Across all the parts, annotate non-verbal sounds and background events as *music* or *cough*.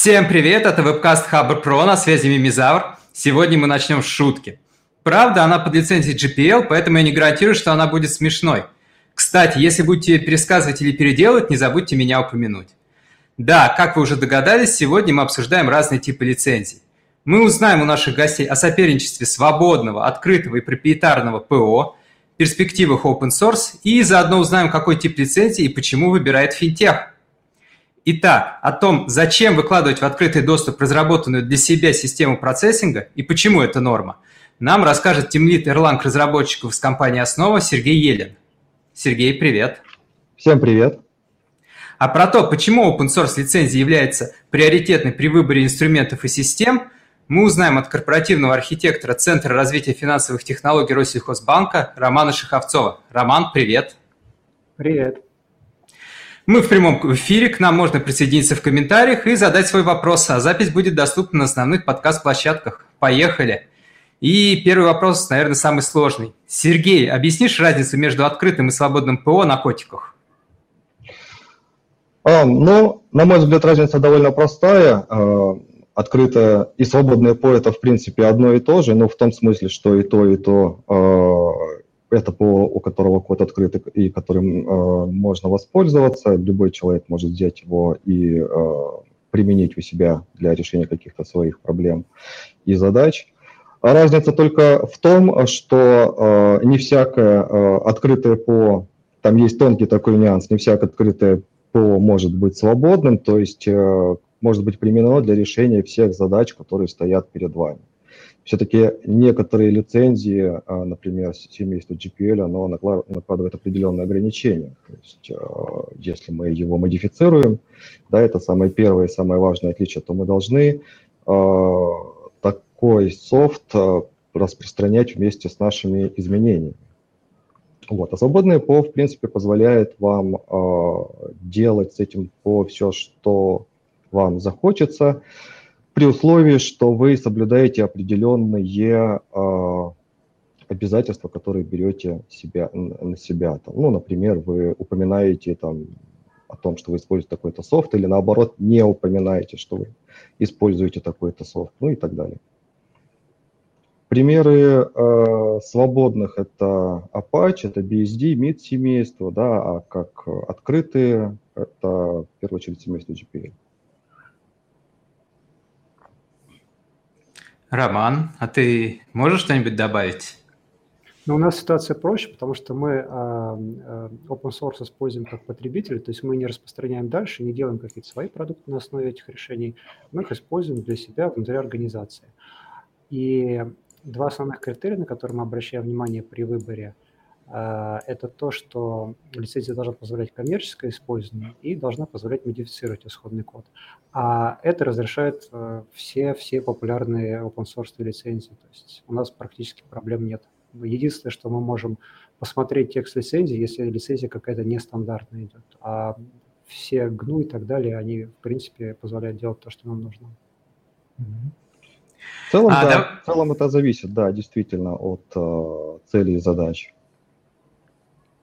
Всем привет, это вебкаст Хабр Про, на связи Мимизавр. Сегодня мы начнем с шутки. Правда, она под лицензией GPL, поэтому я не гарантирую, что она будет смешной. Кстати, если будете пересказывать или переделывать, не забудьте меня упомянуть. Да, как вы уже догадались, сегодня мы обсуждаем разные типы лицензий. Мы узнаем у наших гостей о соперничестве свободного, открытого и проприетарного ПО, перспективах open source и заодно узнаем, какой тип лицензии и почему выбирает финтех. Итак, о том, зачем выкладывать в открытый доступ разработанную для себя систему процессинга и почему это норма, нам расскажет тимлит Erlang разработчиков из компании «Основа» Сергей Елен. Сергей, привет. Всем привет. А про то, почему open source лицензия является приоритетной при выборе инструментов и систем, мы узнаем от корпоративного архитектора Центра развития финансовых технологий Россельхозбанка Романа Шиховцова. Роман, привет. Привет. Мы в прямом эфире, к нам можно присоединиться в комментариях и задать свой вопрос, а запись будет доступна на основных подкаст-площадках. Поехали! И первый вопрос, наверное, самый сложный. Сергей, объяснишь разницу между открытым и свободным ПО на котиках? А, ну, на мой взгляд, разница довольно простая. А, открытое и свободное ПО – это, в принципе, одно и то же, но в том смысле, что и то, и то а, это ПО, у которого код открыт и которым э, можно воспользоваться. Любой человек может взять его и э, применить у себя для решения каких-то своих проблем и задач. А разница только в том, что э, не всякое э, открытое ПО, там есть тонкий такой нюанс, не всякое открытое ПО может быть свободным, то есть э, может быть применено для решения всех задач, которые стоят перед вами все-таки некоторые лицензии, а, например, семейство GPL, оно накладывает определенные ограничения. То есть, а, если мы его модифицируем, да, это самое первое и самое важное отличие, то мы должны а, такой софт распространять вместе с нашими изменениями. Вот. А свободное ПО, в принципе, позволяет вам делать с этим ПО все, что вам захочется при условии, что вы соблюдаете определенные э, обязательства, которые берете себя, на себя. Там, ну, например, вы упоминаете там, о том, что вы используете такой-то софт, или наоборот, не упоминаете, что вы используете такой-то софт, ну и так далее. Примеры э, свободных – это Apache, это BSD, MIT семейство, да, а как открытые – это в первую очередь семейство GPL. Роман, а ты можешь что-нибудь добавить? Ну, у нас ситуация проще, потому что мы э, open source используем как потребители, то есть мы не распространяем дальше, не делаем какие-то свои продукты на основе этих решений, мы их используем для себя внутри организации. И два основных критерия, на которые мы обращаем внимание при выборе – а, это то, что лицензия должна позволять коммерческое использование и должна позволять модифицировать исходный код. А это разрешает э, все, все популярные open source лицензии. То есть у нас практически проблем нет. Единственное, что мы можем посмотреть текст лицензии, если лицензия какая-то нестандартная идет. А все GNU и так далее, они, в принципе, позволяют делать то, что нам нужно. В целом, а, да, да. в целом это зависит, да, действительно, от э, целей и задач.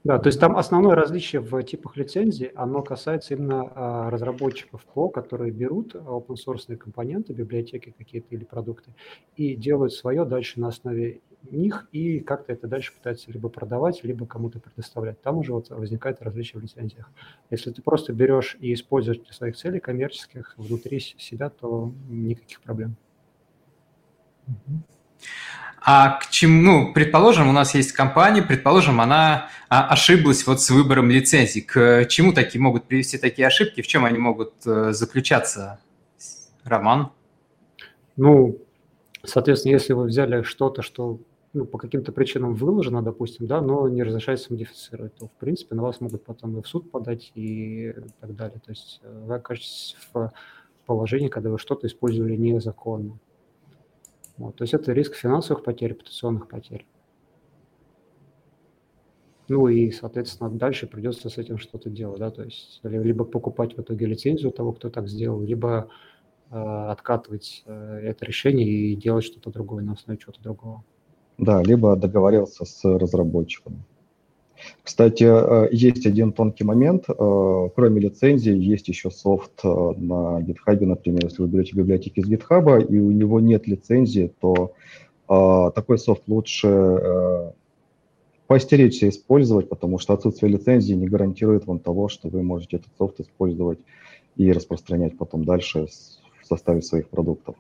Да, то есть там основное различие в типах лицензий, оно касается именно а, разработчиков ПО, которые берут open source компоненты, библиотеки какие-то или продукты и делают свое дальше на основе них и как-то это дальше пытаются либо продавать, либо кому-то предоставлять. Там уже вот возникает различие в лицензиях. Если ты просто берешь и используешь для своих целей коммерческих внутри себя, то никаких проблем. А к чему, ну, предположим, у нас есть компания, предположим, она а, ошиблась вот с выбором лицензий. К чему такие могут привести такие ошибки? В чем они могут э, заключаться, Роман? Ну, соответственно, если вы взяли что-то, что ну, по каким-то причинам выложено, допустим, да, но не разрешается модифицировать, то, в принципе, на вас могут потом и в суд подать и так далее. То есть э, вы окажетесь в положении, когда вы что-то использовали незаконно. Вот, то есть это риск финансовых потерь, репутационных потерь. Ну и, соответственно, дальше придется с этим что-то делать, да, то есть либо покупать в итоге лицензию того, кто так сделал, либо э, откатывать э, это решение и делать что-то другое на основе чего-то другого. Да, либо договариваться с разработчиком. Кстати, э, есть один тонкий момент. Э, кроме лицензии, есть еще софт э, на GitHub, например, если вы берете библиотеки из GitHub, и у него нет лицензии, то такой софт лучше поостеречься использовать, потому что отсутствие лицензии не гарантирует вам того, что вы можете этот софт использовать и распространять потом дальше в составе своих продуктов.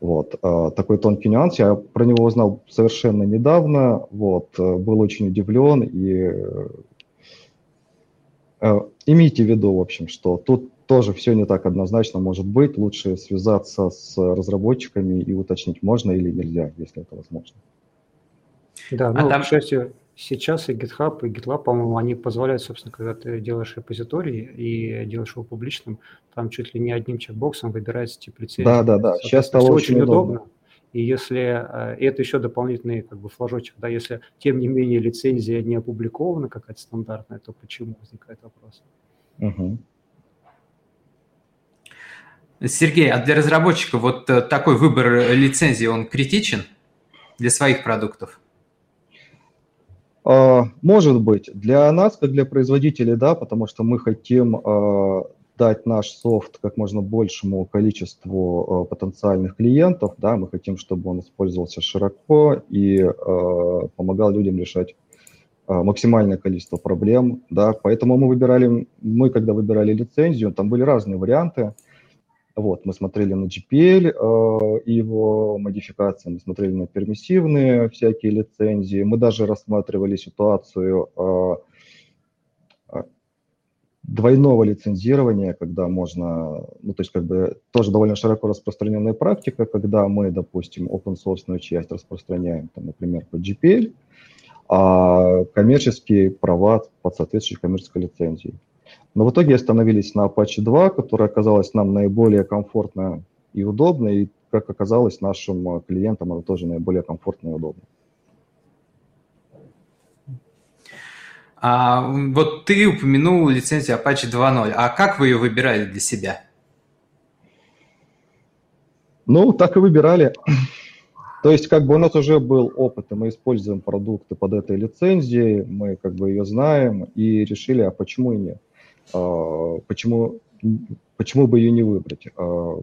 Вот. А, такой тонкий нюанс. Я про него узнал совершенно недавно. Вот. Э, был очень удивлен. И э, э, имейте в виду, в общем, что тут тоже все не так однозначно может быть. Лучше связаться с разработчиками и уточнить, можно или нельзя, если это возможно. Да, а ну, там... к счастью, Сейчас и GitHub, и GitLab, по-моему, они позволяют, собственно, когда ты делаешь репозиторий и делаешь его публичным, там чуть ли не одним чекбоксом выбирается тип лицензии. Да, да, да. Сейчас стало очень, очень удобно. удобно. И если э, и это еще дополнительный как бы флажочек, да, если тем не менее лицензия не опубликована какая-то стандартная, то почему возникает вопрос? Угу. Сергей, а для разработчика вот э, такой выбор лицензии, он критичен для своих продуктов? А, может быть, для нас, как для производителей, да, потому что мы хотим а, дать наш софт как можно большему количеству а, потенциальных клиентов, да, мы хотим, чтобы он использовался широко и помогал людям решать максимальное количество проблем, да, поэтому мы выбирали, мы когда выбирали лицензию, там были разные варианты, вот, мы смотрели на GPL э, его модификации, мы смотрели на пермиссивные всякие лицензии, мы даже рассматривали ситуацию э, э, двойного лицензирования, когда можно, ну, то есть как бы тоже довольно широко распространенная практика, когда мы, допустим, open source часть распространяем, там, например, по GPL, а коммерческие права под соответствующей коммерческой лицензией. Но в итоге остановились на Apache 2, которая оказалась нам наиболее комфортно и удобно, и, как оказалось, нашим э, клиентам она тоже наиболее комфортно и удобно. А, вот ты упомянул лицензию Apache 2.0. А как вы ее выбирали для себя? Ну, так и выбирали. То есть, как бы у нас уже был опыт, и мы используем продукты под этой лицензией, мы как бы ее знаем, и решили, а почему и нет. А, почему, почему бы ее не выбрать? А,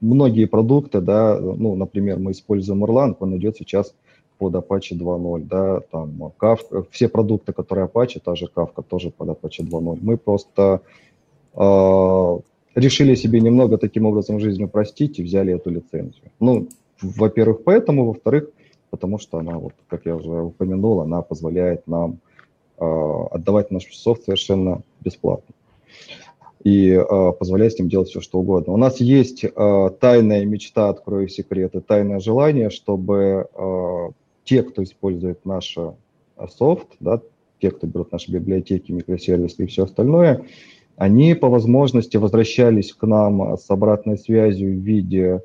многие продукты, да, ну, например, мы используем Erlang, он идет сейчас под Apache 2.0, да, там Kafka, все продукты, которые Apache, та же Kafka тоже под Apache 2.0. Мы просто э, решили себе немного таким образом жизнь упростить и взяли эту лицензию. Ну, во-первых, поэтому, во-вторых, потому что она, вот, как я уже упомянул, она позволяет нам отдавать наш софт совершенно бесплатно и э, позволяет с ним делать все, что угодно. У нас есть э, тайная мечта, открою секреты, тайное желание, чтобы э, те, кто использует наш софт, да, те, кто берут наши библиотеки, микросервисы и все остальное, они по возможности возвращались к нам с обратной связью в виде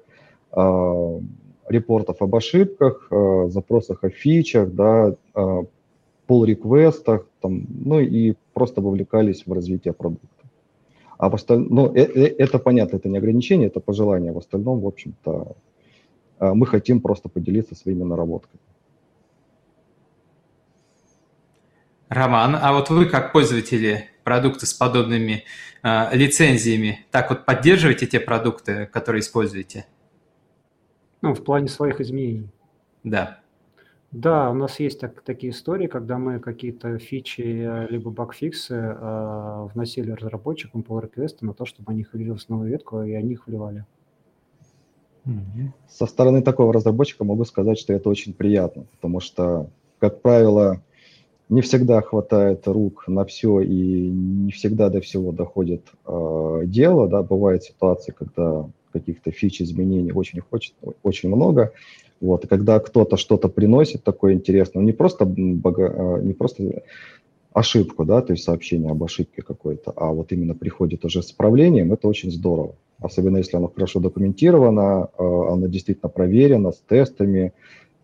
э, репортов об ошибках, э, запросах о фичах, да, э, pull-реквестах, там, ну и просто вовлекались в развитие продукта. А в остальном, ну, э, э, это понятно, это не ограничение, это пожелание. В остальном, в общем-то, э, мы хотим просто поделиться своими наработками. Роман, а вот вы как пользователи продукта с подобными э, лицензиями, так вот поддерживаете те продукты, которые используете? Ну, в плане своих изменений. Да. Да, у нас есть так, такие истории, когда мы какие-то фичи э, либо багфиксы э, вносили разработчикам по реквесту на то, чтобы они ходили в новую ветку, и они их вливали. Со стороны такого разработчика могу сказать, что это очень приятно, потому что, как правило, не всегда хватает рук на все и не всегда до всего доходит э, дело. Да, бывают ситуации, когда каких-то фич изменений очень хочет, очень много, вот, и когда кто-то что-то приносит такое интересное, ну, не просто, бога, а, не просто ошибку, да, то есть сообщение об ошибке какой-то, а вот именно приходит уже с исправлением, это очень здорово. Особенно если оно хорошо документировано, а, оно действительно проверено, с тестами,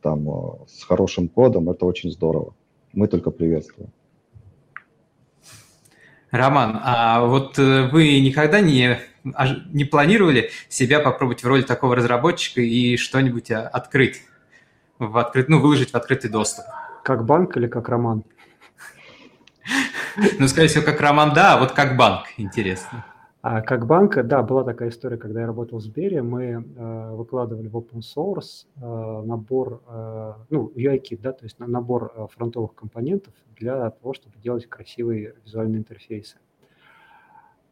там, а, с хорошим кодом, это очень здорово. Мы только приветствуем. Роман, а вот э, вы никогда не не планировали себя попробовать в роли такого разработчика и что-нибудь а, открыть, в открыт, ну, выложить в открытый доступ? Как банк или как роман? Ну, скорее всего, как Роман, да, а вот как банк, интересно. А как банк, да, была такая история, когда я работал в Сбере, мы э, выкладывали в open source э, набор, э, ну, UI-кит, да, то есть набор э, фронтовых компонентов для того, чтобы делать красивые визуальные интерфейсы.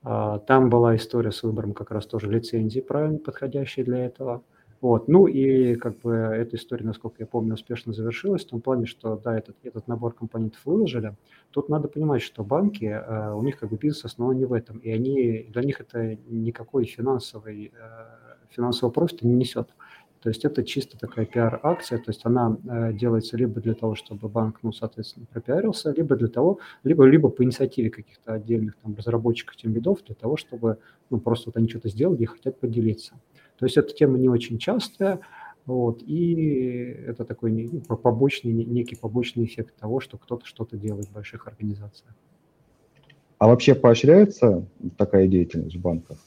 Э, там была история с выбором как раз тоже лицензии, правильно подходящей для этого. Вот. Ну и как бы эта история, насколько я помню, успешно завершилась в том плане, что да, этот, этот набор компонентов выложили. Тут надо понимать, что банки, э, у них как бы бизнес основан не в этом, и они, для них это никакой финансовый, э, финансового профита не несет. То есть это чисто такая пиар-акция, то есть она э, делается либо для того, чтобы банк, ну, соответственно, пропиарился, либо для того, либо, либо по инициативе каких-то отдельных там разработчиков тем видов, для того, чтобы, ну, просто вот они что-то сделали и хотят поделиться. То есть эта тема не очень частая, вот, и это такой ну, побочный, некий побочный эффект того, что кто-то что-то делает в больших организациях. А вообще поощряется такая деятельность в банках?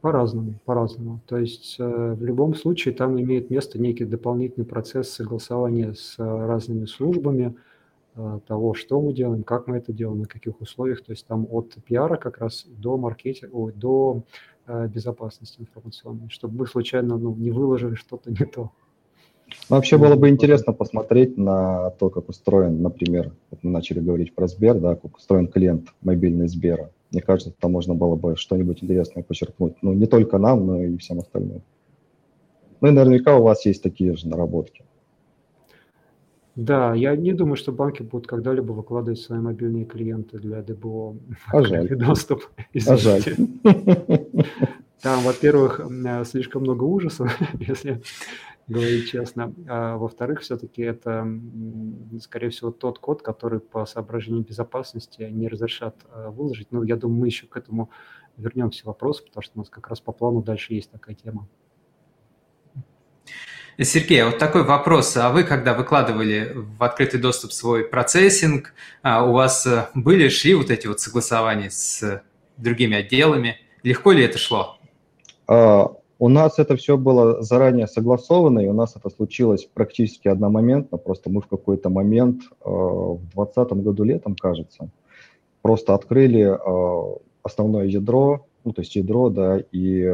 По-разному, по-разному. То есть э, в любом случае там имеет место некий дополнительный процесс согласования с э, разными службами э, того, что мы делаем, как мы это делаем, на каких условиях. То есть там от пиара как раз до маркетинга, до Э, безопасности информационной, чтобы мы случайно ну, не выложили что-то не то. Вообще было бы интересно посмотреть на то, как устроен, например, вот мы начали говорить про Сбер, да, как устроен клиент мобильный Сбера. Мне кажется, там можно было бы что-нибудь интересное подчеркнуть. Ну, не только нам, но и всем остальным. Ну и наверняка у вас есть такие же наработки. Да, я не думаю, что банки будут когда-либо выкладывать свои мобильные клиенты для ДБО. А жаль. Доступ. А жаль. *laughs* Там, во-первых, слишком много ужаса, *laughs* если говорить честно. А во-вторых, все-таки это, скорее всего, тот код, который по соображениям безопасности не разрешат а, выложить. Ну, я думаю, мы еще к этому вернемся вопрос, потому что у нас как раз по плану дальше есть такая тема. Сергей, вот такой вопрос. А вы, когда выкладывали в открытый доступ свой процессинг, а у вас э, были, шли вот эти вот согласования с другими отделами? Легко ли это шло? У нас это все было заранее согласовано, и у нас это случилось практически одномоментно. Просто мы в какой-то момент э, в 2020 году летом, кажется, просто открыли э, основное ядро, ну, то есть ядро, да, и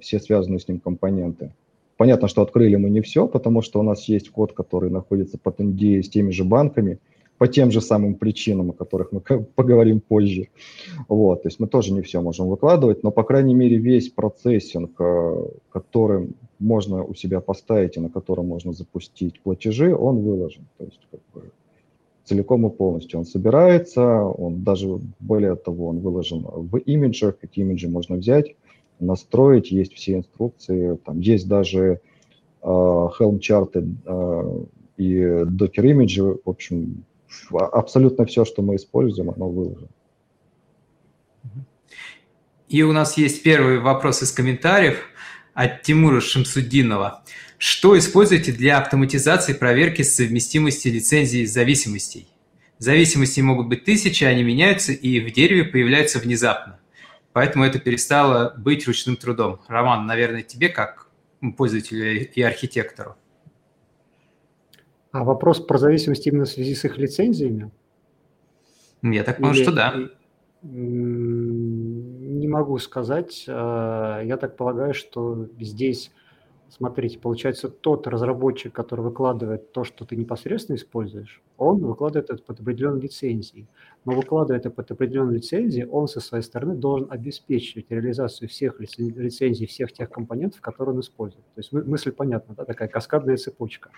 все связанные с ним компоненты. Понятно, что открыли мы не все, потому что у нас есть код, который находится под NDA с теми же банками, по тем же самым причинам, о которых мы поговорим позже. Вот, то есть мы тоже не все можем выкладывать, но, по крайней мере, весь процессинг, э, который можно у себя поставить и на котором можно запустить платежи, он выложен. То есть как бы, целиком и полностью он собирается, он даже, более того, он выложен в имиджах, какие имиджи можно взять, настроить, есть все инструкции, там есть даже э, Helm чарты э, и Docker имиджи, в общем, абсолютно все, что мы используем, оно выложено. И у нас есть первый вопрос из комментариев от Тимура Шамсудинова. Что используете для автоматизации проверки совместимости лицензий зависимостей? Зависимости могут быть тысячи, они меняются и в дереве появляются внезапно. Поэтому это перестало быть ручным трудом. Роман, наверное, тебе как пользователю и архитектору. А вопрос про зависимость именно в связи с их лицензиями? Я так понимаю, что да. Не могу сказать. А, я так полагаю, что здесь Смотрите, получается, тот разработчик, который выкладывает то, что ты непосредственно используешь, он выкладывает это под определенной лицензией. Но выкладывая это под определенной лицензией, он со своей стороны должен обеспечивать реализацию всех лицензий, всех тех компонентов, которые он использует. То есть мысль понятна, да, такая каскадная цепочка.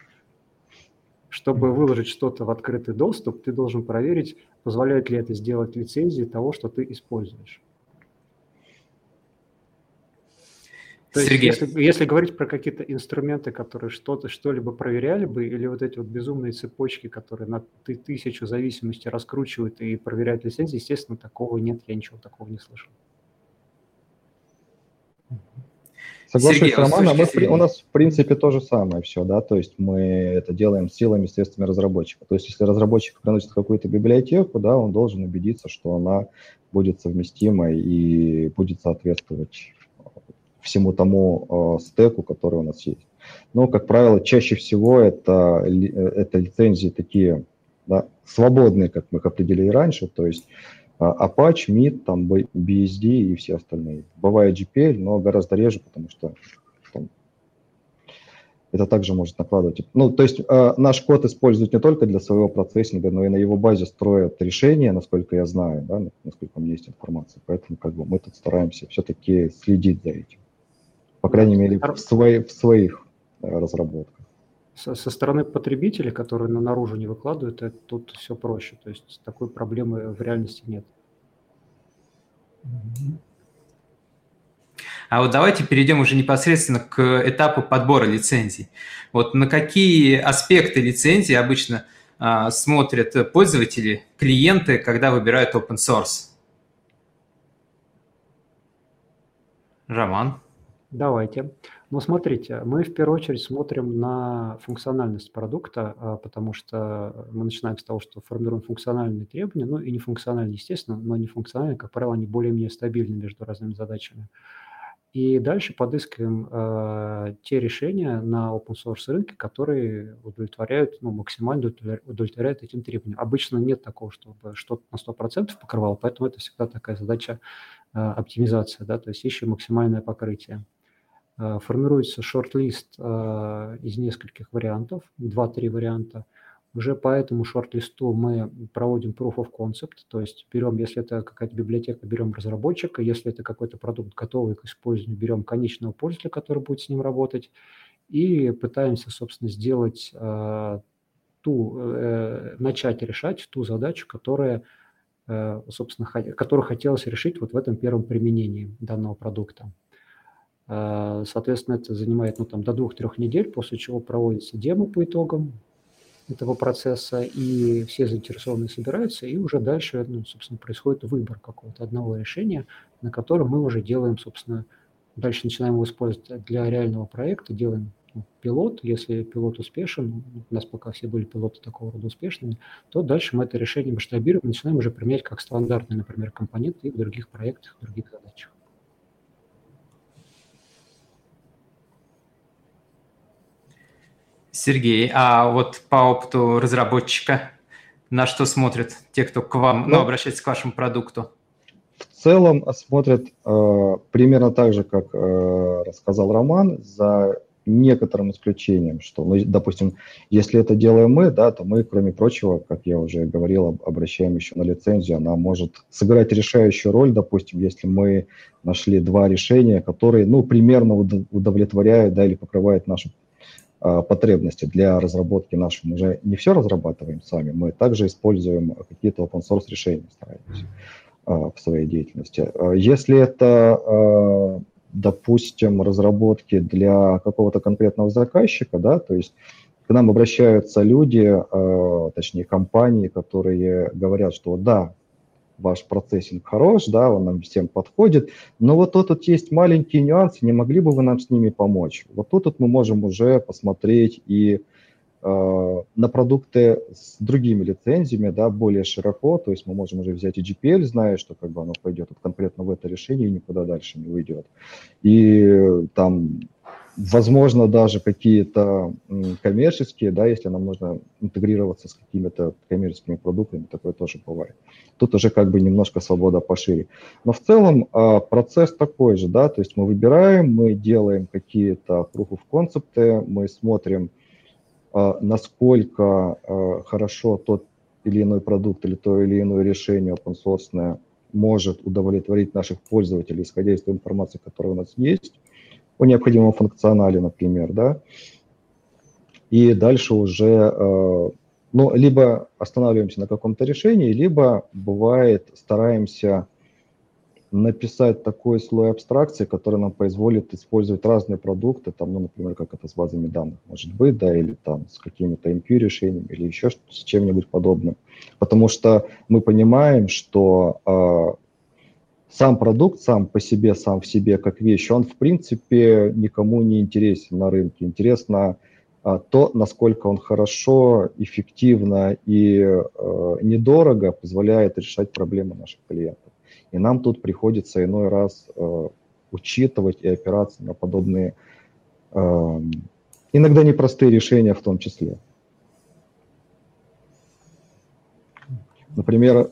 Чтобы выложить что-то в открытый доступ, ты должен проверить, позволяет ли это сделать лицензии того, что ты используешь. То Сергей. есть, если, если говорить про какие-то инструменты, которые что-то, что-либо проверяли бы, или вот эти вот безумные цепочки, которые на ты, тысячу зависимости раскручивают и проверяют лицензии, естественно, такого нет, я ничего такого не слышал. Соглашусь Сергей, с Романом, мы, у нас в принципе то же самое все, да, то есть мы это делаем силами, средствами разработчика. То есть если разработчик приносит какую-то библиотеку, да, он должен убедиться, что она будет совместимой и будет соответствовать всему тому э, стеку, который у нас есть. Но, как правило, чаще всего это, э, это лицензии такие да, свободные, как мы их определили раньше, то есть Apache, MIT, там, BSD и все остальные. Бывает GPL, но гораздо реже, потому что там, это также может накладывать. Ну, то есть э, наш код используют не только для своего процессинга, но и на его базе строят решения, насколько я знаю, да, насколько у меня есть информация. Поэтому как бы мы тут стараемся все-таки следить за этим. По крайней мере, в, свои, в своих э, разработках. Со, со стороны потребителей, которые на наружу не выкладывают, это, тут все проще. То есть такой проблемы в реальности нет. А вот давайте перейдем уже непосредственно к этапу подбора лицензий. Вот на какие аспекты лицензии обычно а, смотрят пользователи, клиенты, когда выбирают open source? Роман. Давайте. Ну, смотрите, мы в первую очередь смотрим на функциональность продукта, а, потому что мы начинаем с того, что формируем функциональные требования, ну и нефункциональные, естественно, но нефункциональные, как правило, они более-менее стабильны между разными задачами. И дальше подыскиваем э, те решения на open source рынке, которые удовлетворяют, ну, максимально удовлетворяют этим требованиям. Обычно нет такого, чтобы что-то на 100% покрывало, поэтому это всегда такая задача э, оптимизации, да, то есть ищем максимальное покрытие. Э, формируется шорт-лист э, из нескольких вариантов, 2-3 варианта. Уже по этому шорт-листу мы проводим proof of concept, то есть берем, если это какая-то библиотека, берем разработчика, если это какой-то продукт готовый к использованию, берем конечного пользователя, который будет с ним работать, и пытаемся, собственно, сделать э, ту, начать решать ту задачу, которая, собственно, которую хотелось решить вот в этом первом применении данного продукта. Э, соответственно, это занимает ну, там, до двух-трех недель, после чего проводится демо по итогам, этого процесса, и все заинтересованные собираются, и уже дальше, ну, собственно, происходит выбор какого-то одного решения, на котором мы уже делаем, собственно, дальше начинаем его использовать для реального проекта, делаем ну, пилот, если пилот успешен, у нас пока все были пилоты такого рода успешными, то дальше мы это решение масштабируем, начинаем уже применять как стандартный, например, компонент и в других проектах, в других задачах. Сергей, а вот по опыту разработчика, на что смотрят те, кто к вам, ну, ну обращается к вашему продукту? В целом смотрят э, примерно так же, как э, рассказал Роман, за некоторым исключением, что, ну, допустим, если это делаем мы, да, то мы, кроме прочего, как я уже говорил, обращаем еще на лицензию, она может сыграть решающую роль, допустим, если мы нашли два решения, которые, ну, примерно удовлетворяют, да, или покрывают нашу потребности для разработки нашей. Мы же не все разрабатываем сами, мы также используем какие-то open source решения, стараемся а, в своей деятельности. А, если это, допустим, разработки для какого-то конкретного заказчика, да, то есть к нам обращаются люди, точнее компании, которые говорят, что да, ваш процессинг хорош, да, он нам всем подходит, но вот тут вот есть маленькие нюансы, не могли бы вы нам с ними помочь? Вот тут вот мы можем уже посмотреть и э, на продукты с другими лицензиями, да, более широко, то есть мы можем уже взять и GPL, зная, что как бы оно пойдет вот конкретно в это решение и никуда дальше не уйдет. И там возможно, даже какие-то коммерческие, да, если нам нужно интегрироваться с какими-то коммерческими продуктами, такое тоже бывает. Тут уже как бы немножко свобода пошире. Но в целом а, процесс такой же, да, то есть мы выбираем, мы делаем какие-то proof of concept, мы смотрим, а, насколько а, хорошо тот или иной продукт или то или иное решение open source может удовлетворить наших пользователей, исходя из той информации, которая у нас есть о необходимом функционале, например, да, и дальше уже, э, ну, либо останавливаемся на каком-то решении, либо, бывает, стараемся написать такой слой абстракции, который нам позволит использовать разные продукты, там, ну, например, как это с базами данных может быть, да, или там с какими-то MQ решениями, или еще с чем-нибудь подобным. Потому что мы понимаем, что э, сам продукт сам по себе, сам в себе как вещь, он в принципе никому не интересен на рынке. Интересно а, то, насколько он хорошо, эффективно и э, недорого позволяет решать проблемы наших клиентов. И нам тут приходится иной раз э, учитывать и опираться на подобные э, иногда непростые решения в том числе. Например,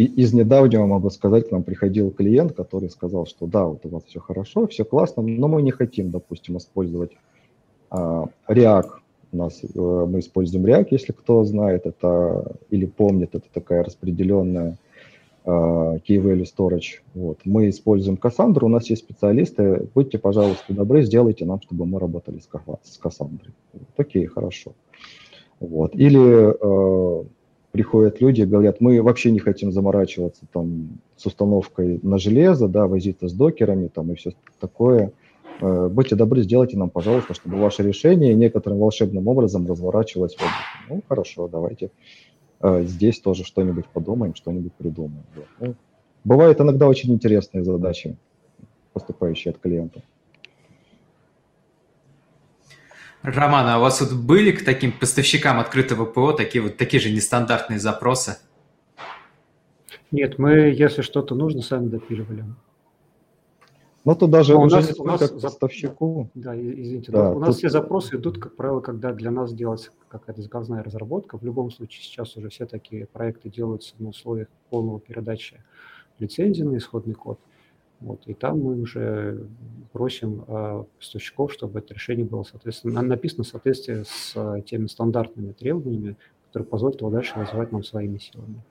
э, из недавнего могу сказать, к нам приходил клиент, который сказал, что да, вот у вас все хорошо, все классно, но мы не хотим, допустим, использовать а, React. У нас, э, мы используем React, если кто знает это или помнит, это такая распределенная uh, key value storage. Вот. Мы используем Cassandra, у нас есть специалисты, будьте, пожалуйста, добры, сделайте нам, чтобы мы работали с, Cassandra. Вот, окей, хорошо. Вот. Или uh, приходят люди и говорят, мы вообще не хотим заморачиваться там с установкой на железо, да, возиться с докерами там и все такое. Э, будьте добры, сделайте нам, пожалуйста, чтобы ваше решение некоторым волшебным образом разворачивалось в. Ну, хорошо, давайте э, здесь тоже что-нибудь подумаем, что-нибудь придумаем. Ну, бывают иногда очень интересные задачи, поступающие от клиентов. Роман, а у вас вот были к таким поставщикам открытого ПО такие вот такие же нестандартные запросы? Нет, мы, если что-то нужно, сами допиливали. Ну, то даже Но у нас, у нас к поставщику. Да, извините. Да, у нас тут... все запросы идут, как правило, когда для нас делается какая-то заказная разработка. В любом случае, сейчас уже все такие проекты делаются на условиях полного передачи лицензии на исходный код. Вот, и там мы уже просим э, поставщиков, чтобы это решение было соответственно, написано в соответствии с э, теми стандартными требованиями, которые позволят его дальше развивать нам своими силами.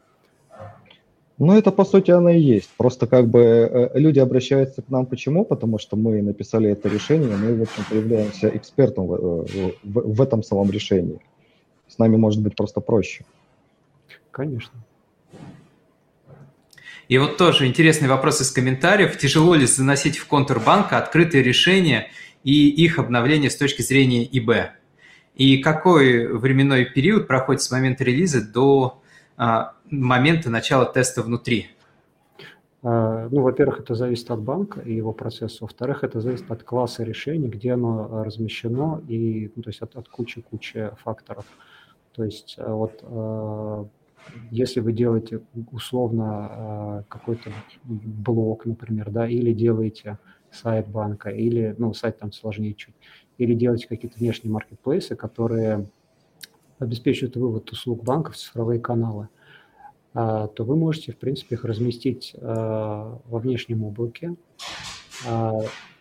Ну, это по сути оно и есть. Просто как бы э, люди обращаются к нам почему? Потому что мы написали это решение, мы, в общем, являемся экспертом в, э, в, в этом самом решении. С нами может быть просто проще. Конечно. И вот тоже интересный вопрос из комментариев. Тяжело ли заносить в контур банка открытые решения и их обновление с точки зрения ИБ? И какой временной период проходит с момента релиза до а, момента начала теста внутри? А, ну, во-первых, это зависит от банка и его процесса. Во-вторых, это зависит от класса решений, где оно размещено, и, ну, то есть от, от кучи-кучи факторов. То есть а, вот а, если вы делаете условно а, какой-то блок, например, да, или делаете сайт банка, или, ну, сайт там сложнее чуть, или делаете какие-то внешние маркетплейсы, которые обеспечивают вывод услуг банков в цифровые каналы, а, то вы можете, в принципе, их разместить а, во внешнем облаке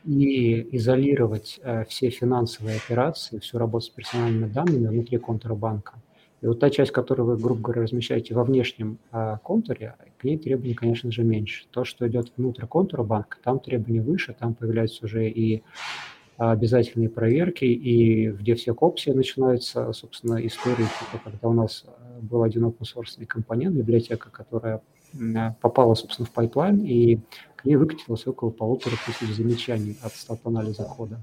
и изолировать все финансовые операции, всю работу с персональными данными внутри контура банка. И вот та часть, которую вы, грубо говоря, размещаете во внешнем а, контуре, к ней требований, конечно же, меньше. То, что идет внутрь контура банка, там требования выше, там появляются уже и обязательные проверки, и в DevSecOps начинаются, собственно, истории, типа, когда у нас а, был один open-source компонент, библиотека, которая попала, собственно, в пайплайн, и к ней выкатилось около полутора тысяч замечаний от стат-анализа кода.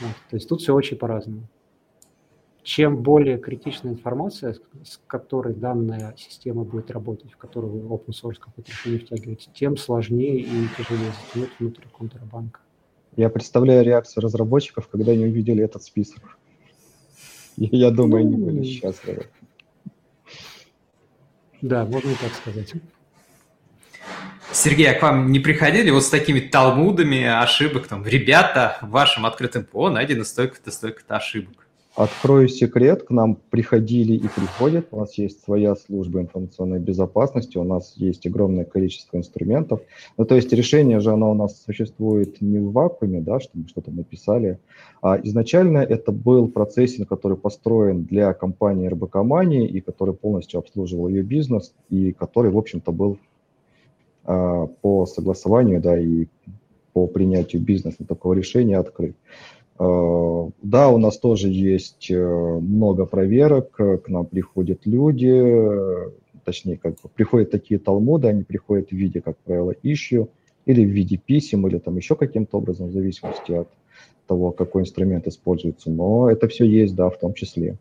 Вот. То есть тут все очень по-разному чем более критичная информация, с которой данная система будет работать, в которую вы open source какое-то решение втягиваете, тем сложнее и тяжелее затянуть внутрь контрабанка. Я представляю реакцию разработчиков, когда они увидели этот список. *laughs* Я думаю, ну, они были счастливы. Да, можно и так сказать. Сергей, а к вам не приходили вот с такими талмудами ошибок, там, ребята, в вашем открытом ПО найдено столько-то, столько-то ошибок? Открою секрет, к нам приходили и приходят, у нас есть своя служба информационной безопасности, у нас есть огромное количество инструментов. Ну, то есть решение же, оно у нас существует не в вакууме, да, что мы что-то написали, а изначально это был процессинг, который построен для компании РБК Money и который полностью обслуживал ее бизнес и который, в общем-то, был а, по согласованию, да, и по принятию бизнеса такого решения открыт. Э, да, у нас тоже есть э, много проверок, к нам приходят люди, э, точнее, как бы приходят такие талмуды, они приходят в виде, как правило, ищу, или в виде писем, или там еще каким-то образом, в зависимости от того, какой инструмент используется. Но это все есть, да, в том числе.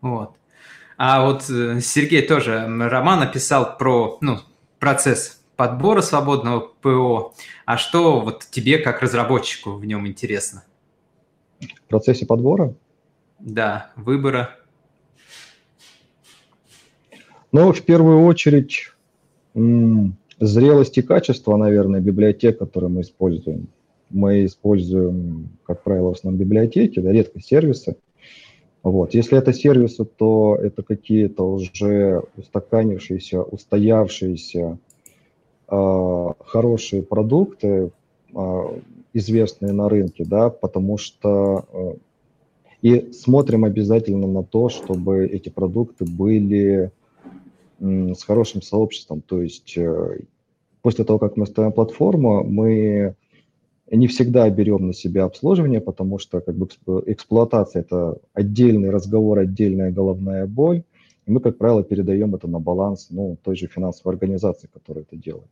Вот. А вот Сергей тоже, Роман написал про ну, процесс подбора свободного ПО, а что вот тебе как разработчику в нем интересно? В процессе подбора? Да, выбора. Ну, в первую очередь, зрелость и качество, наверное, библиотек, которые мы используем. мы используем, как правило, в основном библиотеки, да, редко сервисы. Вот. Если это сервисы, то это какие-то уже устаканившиеся, устоявшиеся хорошие продукты, э, известные на рынке, да, потому что э, и смотрим обязательно на то, чтобы эти продукты были с хорошим сообществом. То есть э, после того, как мы ставим платформу, мы не всегда берем на себя обслуживание, потому что как бы эксплуатация – это отдельный разговор, отдельная головная боль. И мы, как правило, передаем это на баланс ну, той же финансовой организации, которая это делает.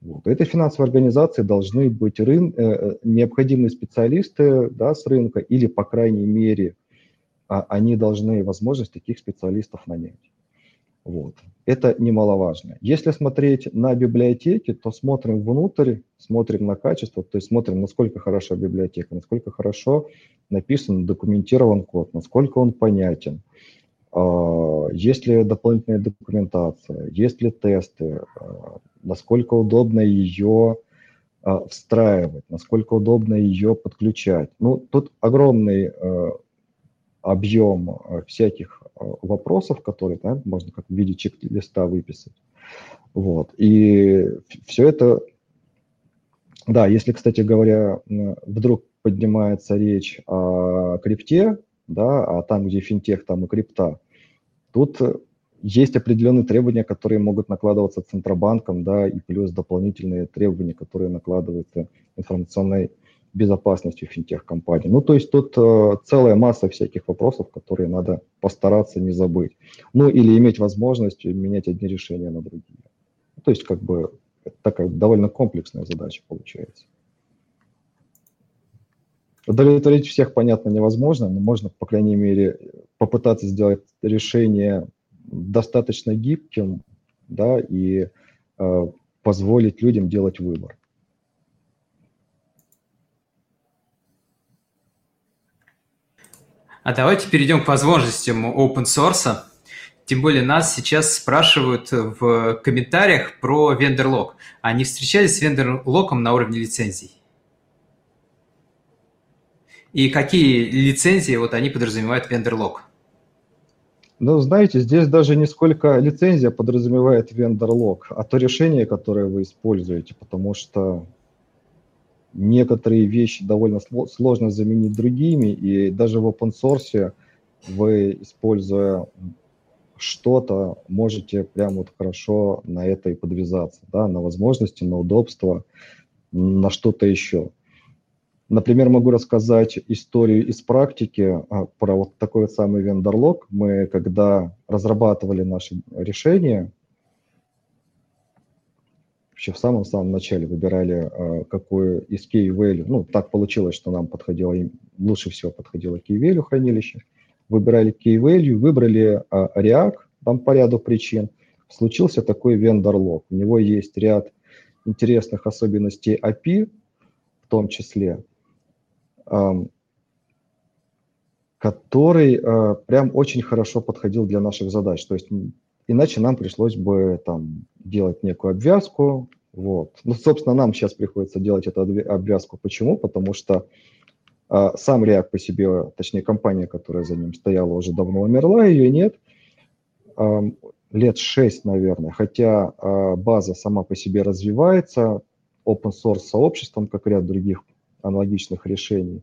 Вот. Этой финансовой организации должны быть рын... Э, э, необходимые специалисты да, с рынка, или, по крайней мере, а, они должны возможность таких специалистов нанять. Вот. Это немаловажно. Если смотреть на библиотеки, то смотрим внутрь, смотрим на качество, то есть смотрим, насколько хороша библиотека, насколько хорошо написан, документирован код, насколько он понятен, есть ли дополнительная документация, есть ли тесты, а, насколько удобно ее а, встраивать, насколько удобно ее подключать. Ну, тут огромный объем всяких вопросов, которые да, можно как в виде чек-листа выписать. Вот. И все это, да, если, кстати говоря, вдруг поднимается речь о крипте, да, а там, где финтех, там и крипта, тут есть определенные требования, которые могут накладываться Центробанком, да, и плюс дополнительные требования, которые накладываются информационной безопасностью финтех-компаний. Ну, то есть тут э, целая масса всяких вопросов, которые надо постараться не забыть. Ну, или иметь возможность менять одни решения на другие. То есть, как бы, такая довольно комплексная задача получается. Удовлетворить всех, понятно, невозможно, но можно, по крайней мере, попытаться сделать решение достаточно гибким, да, и э, позволить людям делать выбор. А давайте перейдем к возможностям open source. Тем более нас сейчас спрашивают в комментариях про вендор-лог. Они встречались с вендор-логом на уровне лицензий? И какие лицензии вот они подразумевают вендор-лог? Ну, знаете, здесь даже не сколько лицензия подразумевает вендор-лог, а то решение, которое вы используете, потому что некоторые вещи довольно сложно заменить другими, и даже в open source вы, используя что-то, можете прям вот хорошо на это и подвязаться, да, на возможности, на удобство, на что-то еще. Например, могу рассказать историю из практики а, про вот такой вот самый вендор-лог. Мы, когда разрабатывали наши решения, вообще в самом-самом начале выбирали, а, какую из key value, ну, так получилось, что нам подходило, лучше всего подходило key value хранилище, выбирали key value, выбрали а, React, там по ряду причин, случился такой вендор-лог. У него есть ряд интересных особенностей API, в том числе, который а, прям очень хорошо подходил для наших задач. То есть Иначе нам пришлось бы там делать некую обвязку. Вот. Ну, собственно, нам сейчас приходится делать эту обвязку. Почему? Потому что э, сам React по себе, точнее компания, которая за ним стояла, уже давно умерла, ее нет. Лет 6, наверное. Хотя э, база сама по себе развивается open source сообществом, как ряд других аналогичных решений.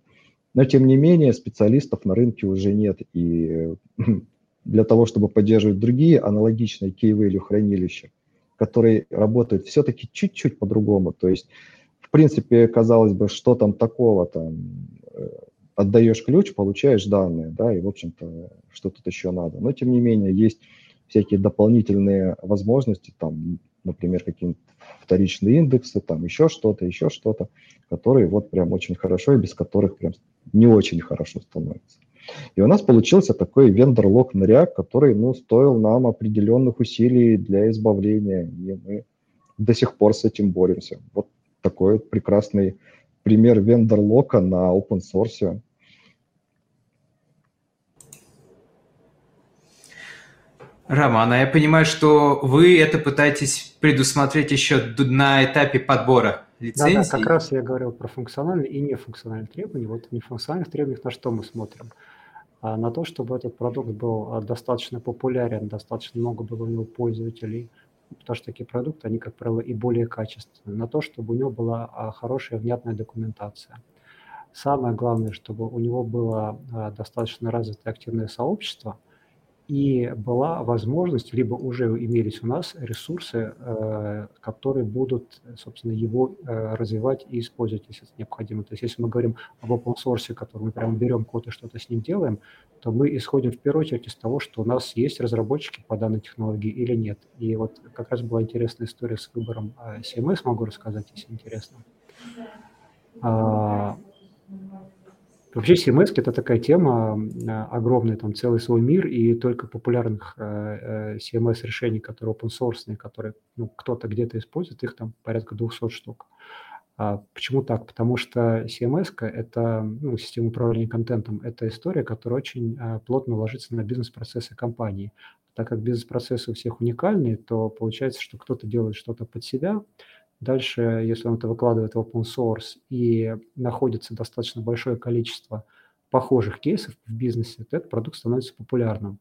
Но, тем не менее, специалистов на рынке уже нет. И *clears throat* для того, чтобы поддерживать другие аналогичные key-value хранилища, которые работают все-таки чуть-чуть по-другому. То есть, в принципе, казалось бы, что там такого, там, э, отдаешь ключ, получаешь данные, да, и, в общем-то, что тут еще надо. Но, тем не менее, есть всякие дополнительные возможности, там, например, какие-нибудь вторичные индексы, там еще что-то, еще что-то, которые вот прям очень хорошо и без которых прям не очень хорошо становится. И у нас получился такой вендор-лог на React, который ну, стоил нам определенных усилий для избавления, и мы до сих пор с этим боремся. Вот такой прекрасный пример вендор-лока на open source. Роман, а я понимаю, что вы это пытаетесь предусмотреть еще на этапе подбора лицензий. Да, да, как раз я говорил про функциональные и нефункциональные требования. Вот в нефункциональных требованиях на что мы смотрим? А на то, чтобы этот продукт был а, достаточно популярен, достаточно много было у него пользователей, потому что такие продукты, они, как правило, и более качественные. На то, чтобы у него была а, хорошая, внятная документация. Самое главное, чтобы у него было достаточно развитое активное сообщество – и была возможность, либо уже имелись у нас ресурсы, э, которые будут, собственно, его э, развивать и использовать, если это необходимо. То есть если мы говорим об open source, который мы прямо берем код и что-то с ним делаем, то мы исходим в первую очередь из того, что у нас есть разработчики по данной технологии или нет. И вот как раз была интересная история с выбором э, CMS, могу рассказать, если интересно. Вообще CMS – это такая тема а, огромная, там целый свой мир, и только популярных э, э, CMS-решений, которые open source, которые ну, кто-то где-то использует, их там порядка 200 штук. А почему так? Потому что CMS – это ну, система управления контентом, это история, которая очень а, плотно ложится на бизнес-процессы компании. Так как бизнес-процессы у всех уникальные, то получается, что кто-то делает что-то под себя, Дальше, если он это выкладывает в open source и находится достаточно большое количество похожих кейсов в бизнесе, то этот продукт становится популярным.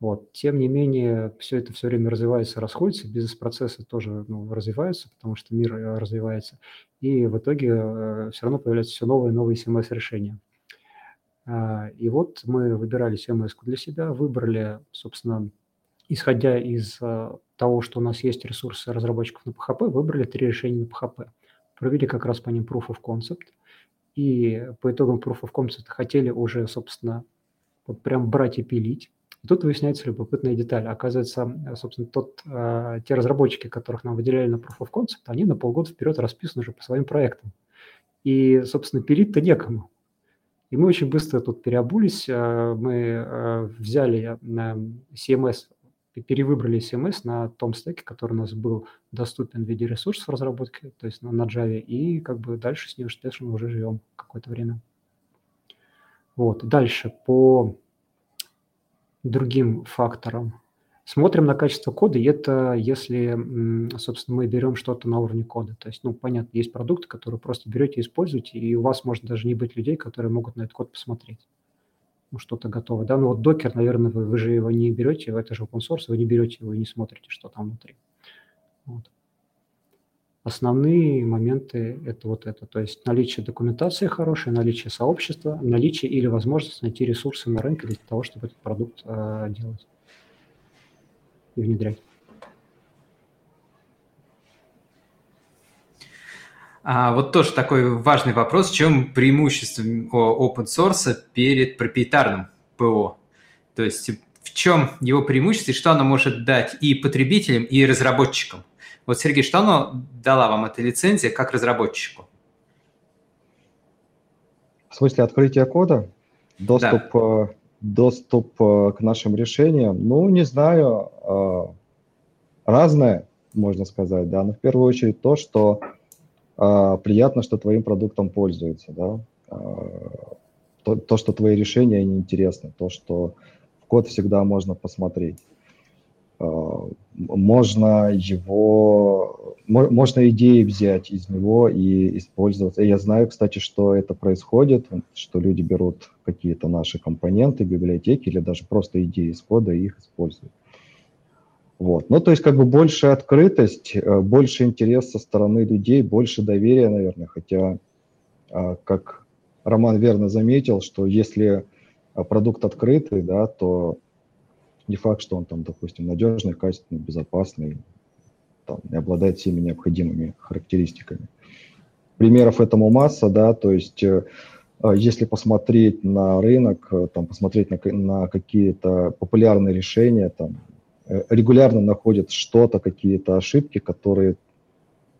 Вот. Тем не менее, все это все время развивается, расходится, бизнес-процессы тоже ну, развиваются, потому что мир э, развивается, и в итоге э, все равно появляются все новые и новые CMS-решения. А, и вот мы выбирали CMS для себя, выбрали, собственно, исходя из э, того, что у нас есть ресурсы разработчиков на PHP, выбрали три решения на PHP. Провели как раз по ним Proof of Concept. И по итогам Proof of Concept хотели уже, собственно, вот прям брать и пилить. И тут выясняется любопытная деталь. Оказывается, собственно, тот, э, те разработчики, которых нам выделяли на Proof of Concept, они на полгода вперед расписаны уже по своим проектам. И, собственно, пилить-то некому. И мы очень быстро тут переобулись. Э, мы э, взяли CMS перевыбрали CMS на том стеке, который у нас был доступен в виде ресурсов разработки, то есть на, на Java, и как бы дальше с ней успешно уже живем какое-то время. Вот, дальше по другим факторам. Смотрим на качество кода, и это если, собственно, мы берем что-то на уровне кода. То есть, ну, понятно, есть продукты, которые просто берете и используете, и у вас может даже не быть людей, которые могут на этот код посмотреть что-то готово. Да, ну вот докер, наверное, вы, вы же его не берете, это же open source, вы не берете его и не смотрите, что там внутри. Вот. Основные моменты – это вот это, то есть наличие документации хорошей, наличие сообщества, наличие или возможность найти ресурсы на рынке для того, чтобы этот продукт э, делать и внедрять. А вот тоже такой важный вопрос, в чем преимущество open source перед проприетарным ПО? То есть в чем его преимущество и что оно может дать и потребителям, и разработчикам? Вот, Сергей, что оно дала вам эта лицензия как разработчику? В смысле открытия кода? Доступ, да. Э, доступ э, к нашим решениям? Ну, не знаю, э, разное, можно сказать, да, но в первую очередь то, что приятно, что твоим продуктом пользуются, да, а, то, то, что твои решения не интересны, то, что в код всегда можно посмотреть. А, можно его, можно идеи взять из него и использовать. Я знаю, кстати, что это происходит, что люди берут какие-то наши компоненты, библиотеки или даже просто идеи из кода и их используют. Вот. Ну, то есть как бы больше открытость, э, больше интерес со стороны людей, больше доверия, наверное, хотя, а, как Роман верно заметил, что если а, продукт открытый, да, то не факт, что он там, допустим, надежный, качественный, безопасный, там, не обладает всеми необходимыми характеристиками. Примеров этому масса, да, то есть э, а, если посмотреть на рынок, э, там, посмотреть на, на какие-то популярные решения, там, регулярно находят что-то, какие-то ошибки, которые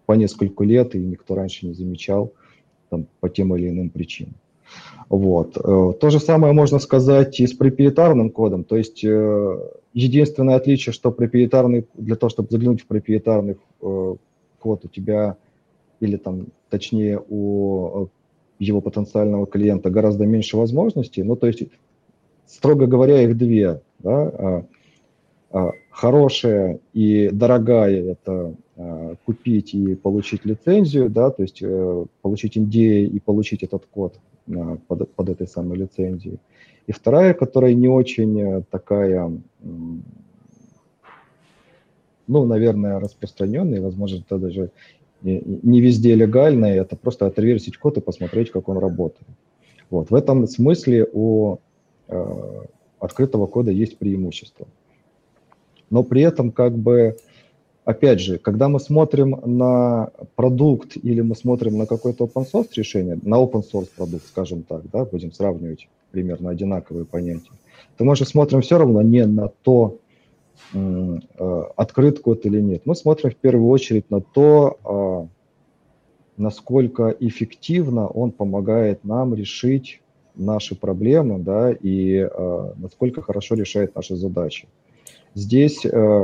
по несколько лет и никто раньше не замечал там, по тем или иным причинам. Вот. Э, то же самое можно сказать и с проприетарным кодом. То есть э, единственное отличие, что проприетарный, для того, чтобы заглянуть в проприетарный код, у тебя, или там, точнее, у его потенциального клиента гораздо меньше возможностей. Ну, то есть, строго говоря, их две. Да? А, хорошая и дорогая – это э, купить и получить лицензию, да, то есть э, получить NDA и получить этот код э, под, под этой самой лицензией. И вторая, которая не очень э, такая, ну, наверное, распространенная, возможно, это даже не везде легальная, это просто отреверсить код и посмотреть, как он работает. Вот. В этом смысле у э, открытого кода есть преимущество. Но при этом, как бы, опять же, когда мы смотрим на продукт или мы смотрим на какой-то open source решение, на open source продукт, скажем так, да, будем сравнивать примерно одинаковые понятия, то мы же смотрим все равно не на то, э, открыт код или нет. Мы смотрим в первую очередь на то, а, насколько эффективно он помогает нам решить наши проблемы, да, и э, насколько хорошо решает наши задачи. Здесь э,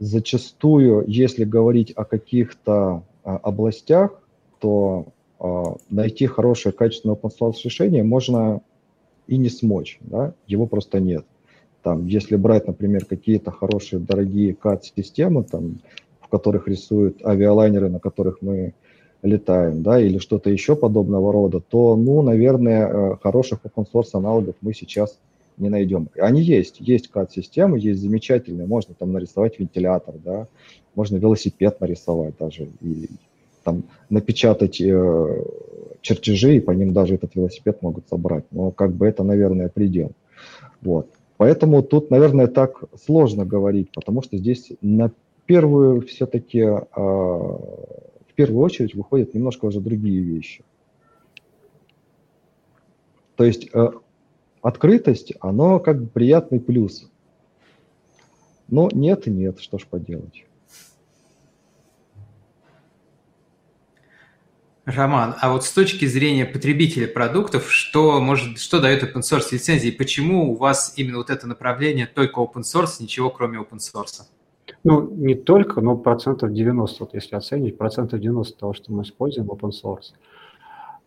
зачастую, если говорить о каких-то э, областях, то э, найти хорошее, качественное open source решение можно и не смочь, да, его просто нет. Там, если брать, например, какие-то хорошие, дорогие CAD-системы, там, в которых рисуют авиалайнеры, на которых мы летаем, да, или что-то еще подобного рода, то, ну, наверное, э, хороших open source аналогов мы сейчас не найдем. Они есть, есть CAD-системы, есть замечательные, можно там нарисовать вентилятор, да, можно велосипед нарисовать даже, и там напечатать э, чертежи, и по ним даже этот велосипед могут собрать. Но как бы это, наверное, предел. Вот. Поэтому тут, наверное, так сложно говорить, потому что здесь на первую все-таки э, первую очередь выходят немножко уже другие вещи. То есть э, открытость, оно как бы приятный плюс. Но нет и нет, что ж поделать. Роман, а вот с точки зрения потребителя продуктов, что может, что дает open source лицензии? Почему у вас именно вот это направление только open source, ничего кроме open source? Ну, не только, но процентов 90, вот если оценить, процентов 90 того, что мы используем open source.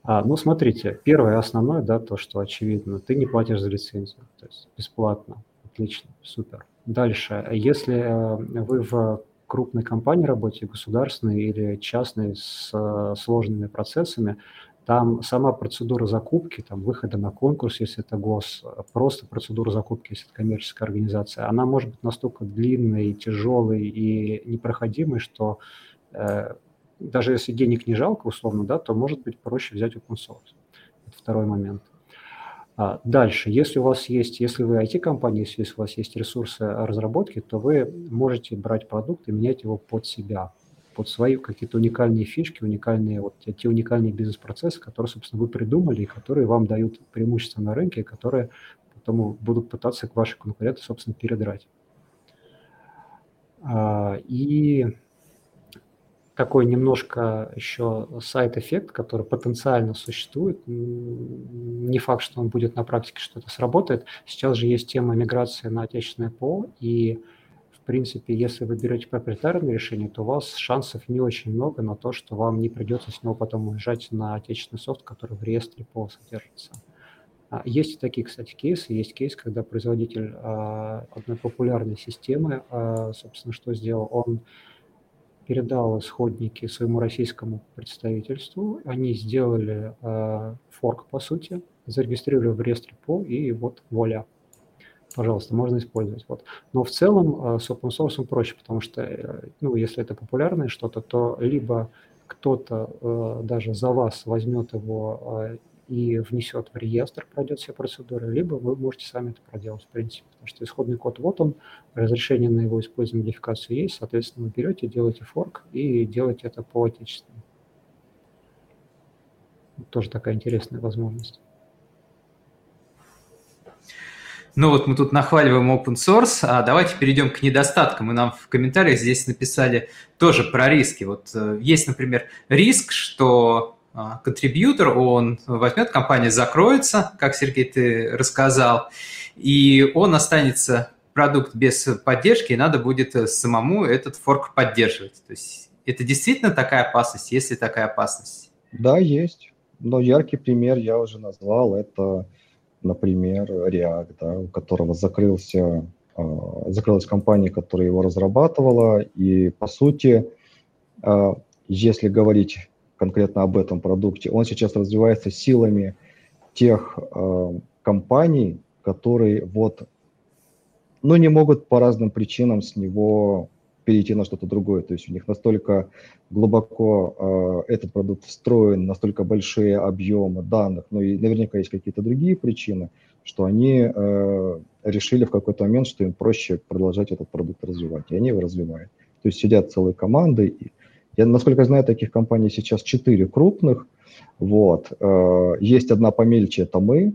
А, ну, смотрите, первое основное, да, то, что очевидно, ты не платишь за лицензию, то есть бесплатно, отлично, супер. Дальше, если э, вы в крупной компании работаете, государственной или частной, с э, сложными процессами, там сама процедура закупки, там выхода на конкурс, если это гос, просто процедура закупки, если это коммерческая организация, она может быть настолько длинной, тяжелой и непроходимой, что э, даже если денег не жалко, условно, да, то может быть проще взять open source. Это второй момент. А дальше, если у вас есть, если вы IT-компания, если у вас есть ресурсы разработки, то вы можете брать продукт и менять его под себя под свои какие-то уникальные фишки, уникальные вот те уникальные бизнес-процессы, которые, собственно, вы придумали и которые вам дают преимущество на рынке, которые потом будут пытаться к вашей конкуренты, собственно, передрать. А, и такой немножко еще сайт-эффект, который потенциально существует. Не факт, что он будет на практике, что это сработает. Сейчас же есть тема миграции на отечественное ПО, и в принципе, если вы берете проприетарное решение, то у вас шансов не очень много на то, что вам не придется с него потом уезжать на отечественный софт, который в реестре ПО содержится. А, есть и такие, кстати, кейсы. Есть кейс, когда производитель а, одной популярной системы, а, собственно, что сделал? Он передал исходники своему российскому представительству. Они сделали форк, по сути, зарегистрировали в реестре ПО, и вот вуаля, пожалуйста, можно использовать. Вот. Но в целом э, с open source проще, потому что, э, ну, если это популярное что-то, то либо кто-то э, даже за вас возьмет его и внесет в реестр, пройдет все процедуры, либо вы можете сами это проделать, в принципе, потому что исходный код вот он, разрешение на его использование, модификацию есть, соответственно, вы берете, делаете форк и делаете это по отечественному. Тоже такая интересная возможность. Ну вот мы тут нахваливаем open source, а давайте перейдем к недостаткам. Мы нам в комментариях здесь написали тоже про риски. Вот э, есть, например, риск, что контрибьютор, он возьмет, компания закроется, как Сергей ты рассказал, и он останется продукт без поддержки, и надо будет э, самому этот форк поддерживать. То есть это действительно такая опасность, есть ли такая опасность? Да, есть. Но яркий пример я уже назвал, это например, React, да, у которого закрылся э, закрылась компания, которая его разрабатывала, и по сути, если говорить конкретно об этом продукте, он сейчас развивается силами тех компаний, которые вот, ну, не могут по разным причинам с него перейти на что-то другое. То есть у них настолько глубоко э, этот продукт встроен, настолько большие объемы данных, ну и наверняка есть какие-то другие причины, что они э, решили в какой-то момент, что им проще продолжать этот продукт развивать, и они его развивают. То есть сидят целые команды. И, я, насколько знаю, таких компаний сейчас четыре крупных. Вот. Э, есть одна помельче, это мы.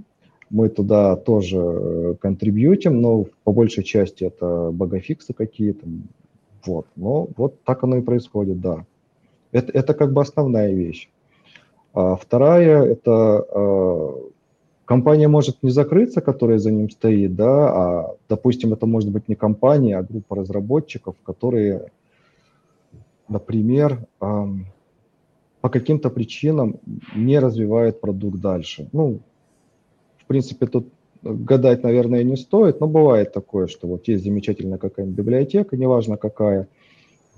Мы туда тоже э, контрибьютим, но по большей части это богофиксы какие-то, вот. Но вот так оно и происходит, да. Это, это как бы основная вещь. А вторая – это а, компания может не закрыться, которая за ним стоит, да, а, допустим, это может быть не компания, а группа разработчиков, которые, например, по каким-то причинам не развивают продукт дальше. Ну, в принципе, тут гадать, наверное, не стоит, но бывает такое, что вот есть замечательная какая-нибудь библиотека, неважно какая,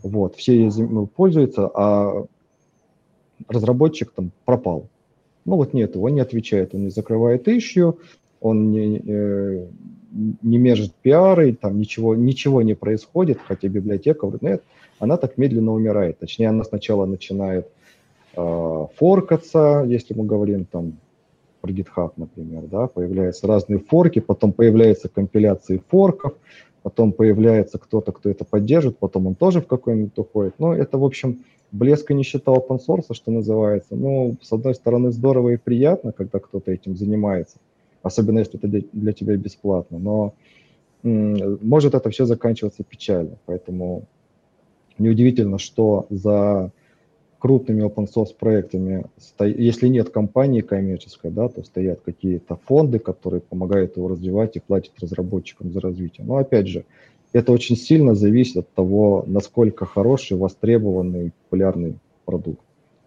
вот, все ей ну, пользуются, а разработчик там пропал. Ну вот нет, он не отвечает, он не закрывает ищу, он не, э, не мержит пиары, там ничего, ничего не происходит, хотя библиотека в .NET, она так медленно умирает. Точнее, она сначала начинает э, форкаться, если мы говорим там про GitHub, например, да, появляются разные форки, потом появляются компиляции форков, потом появляется кто-то, кто это поддержит, потом он тоже в какой-нибудь уходит. Но это, в общем, блеск и нищета open source, что называется. Ну, с одной стороны, здорово и приятно, когда кто-то этим занимается, особенно если это для тебя бесплатно, но может это все заканчиваться печально. Поэтому неудивительно, что за крупными open source проектами, если нет компании коммерческой, да, то стоят какие-то фонды, которые помогают его развивать и платят разработчикам за развитие. Но опять же, это очень сильно зависит от того, насколько хороший, востребованный, популярный продукт.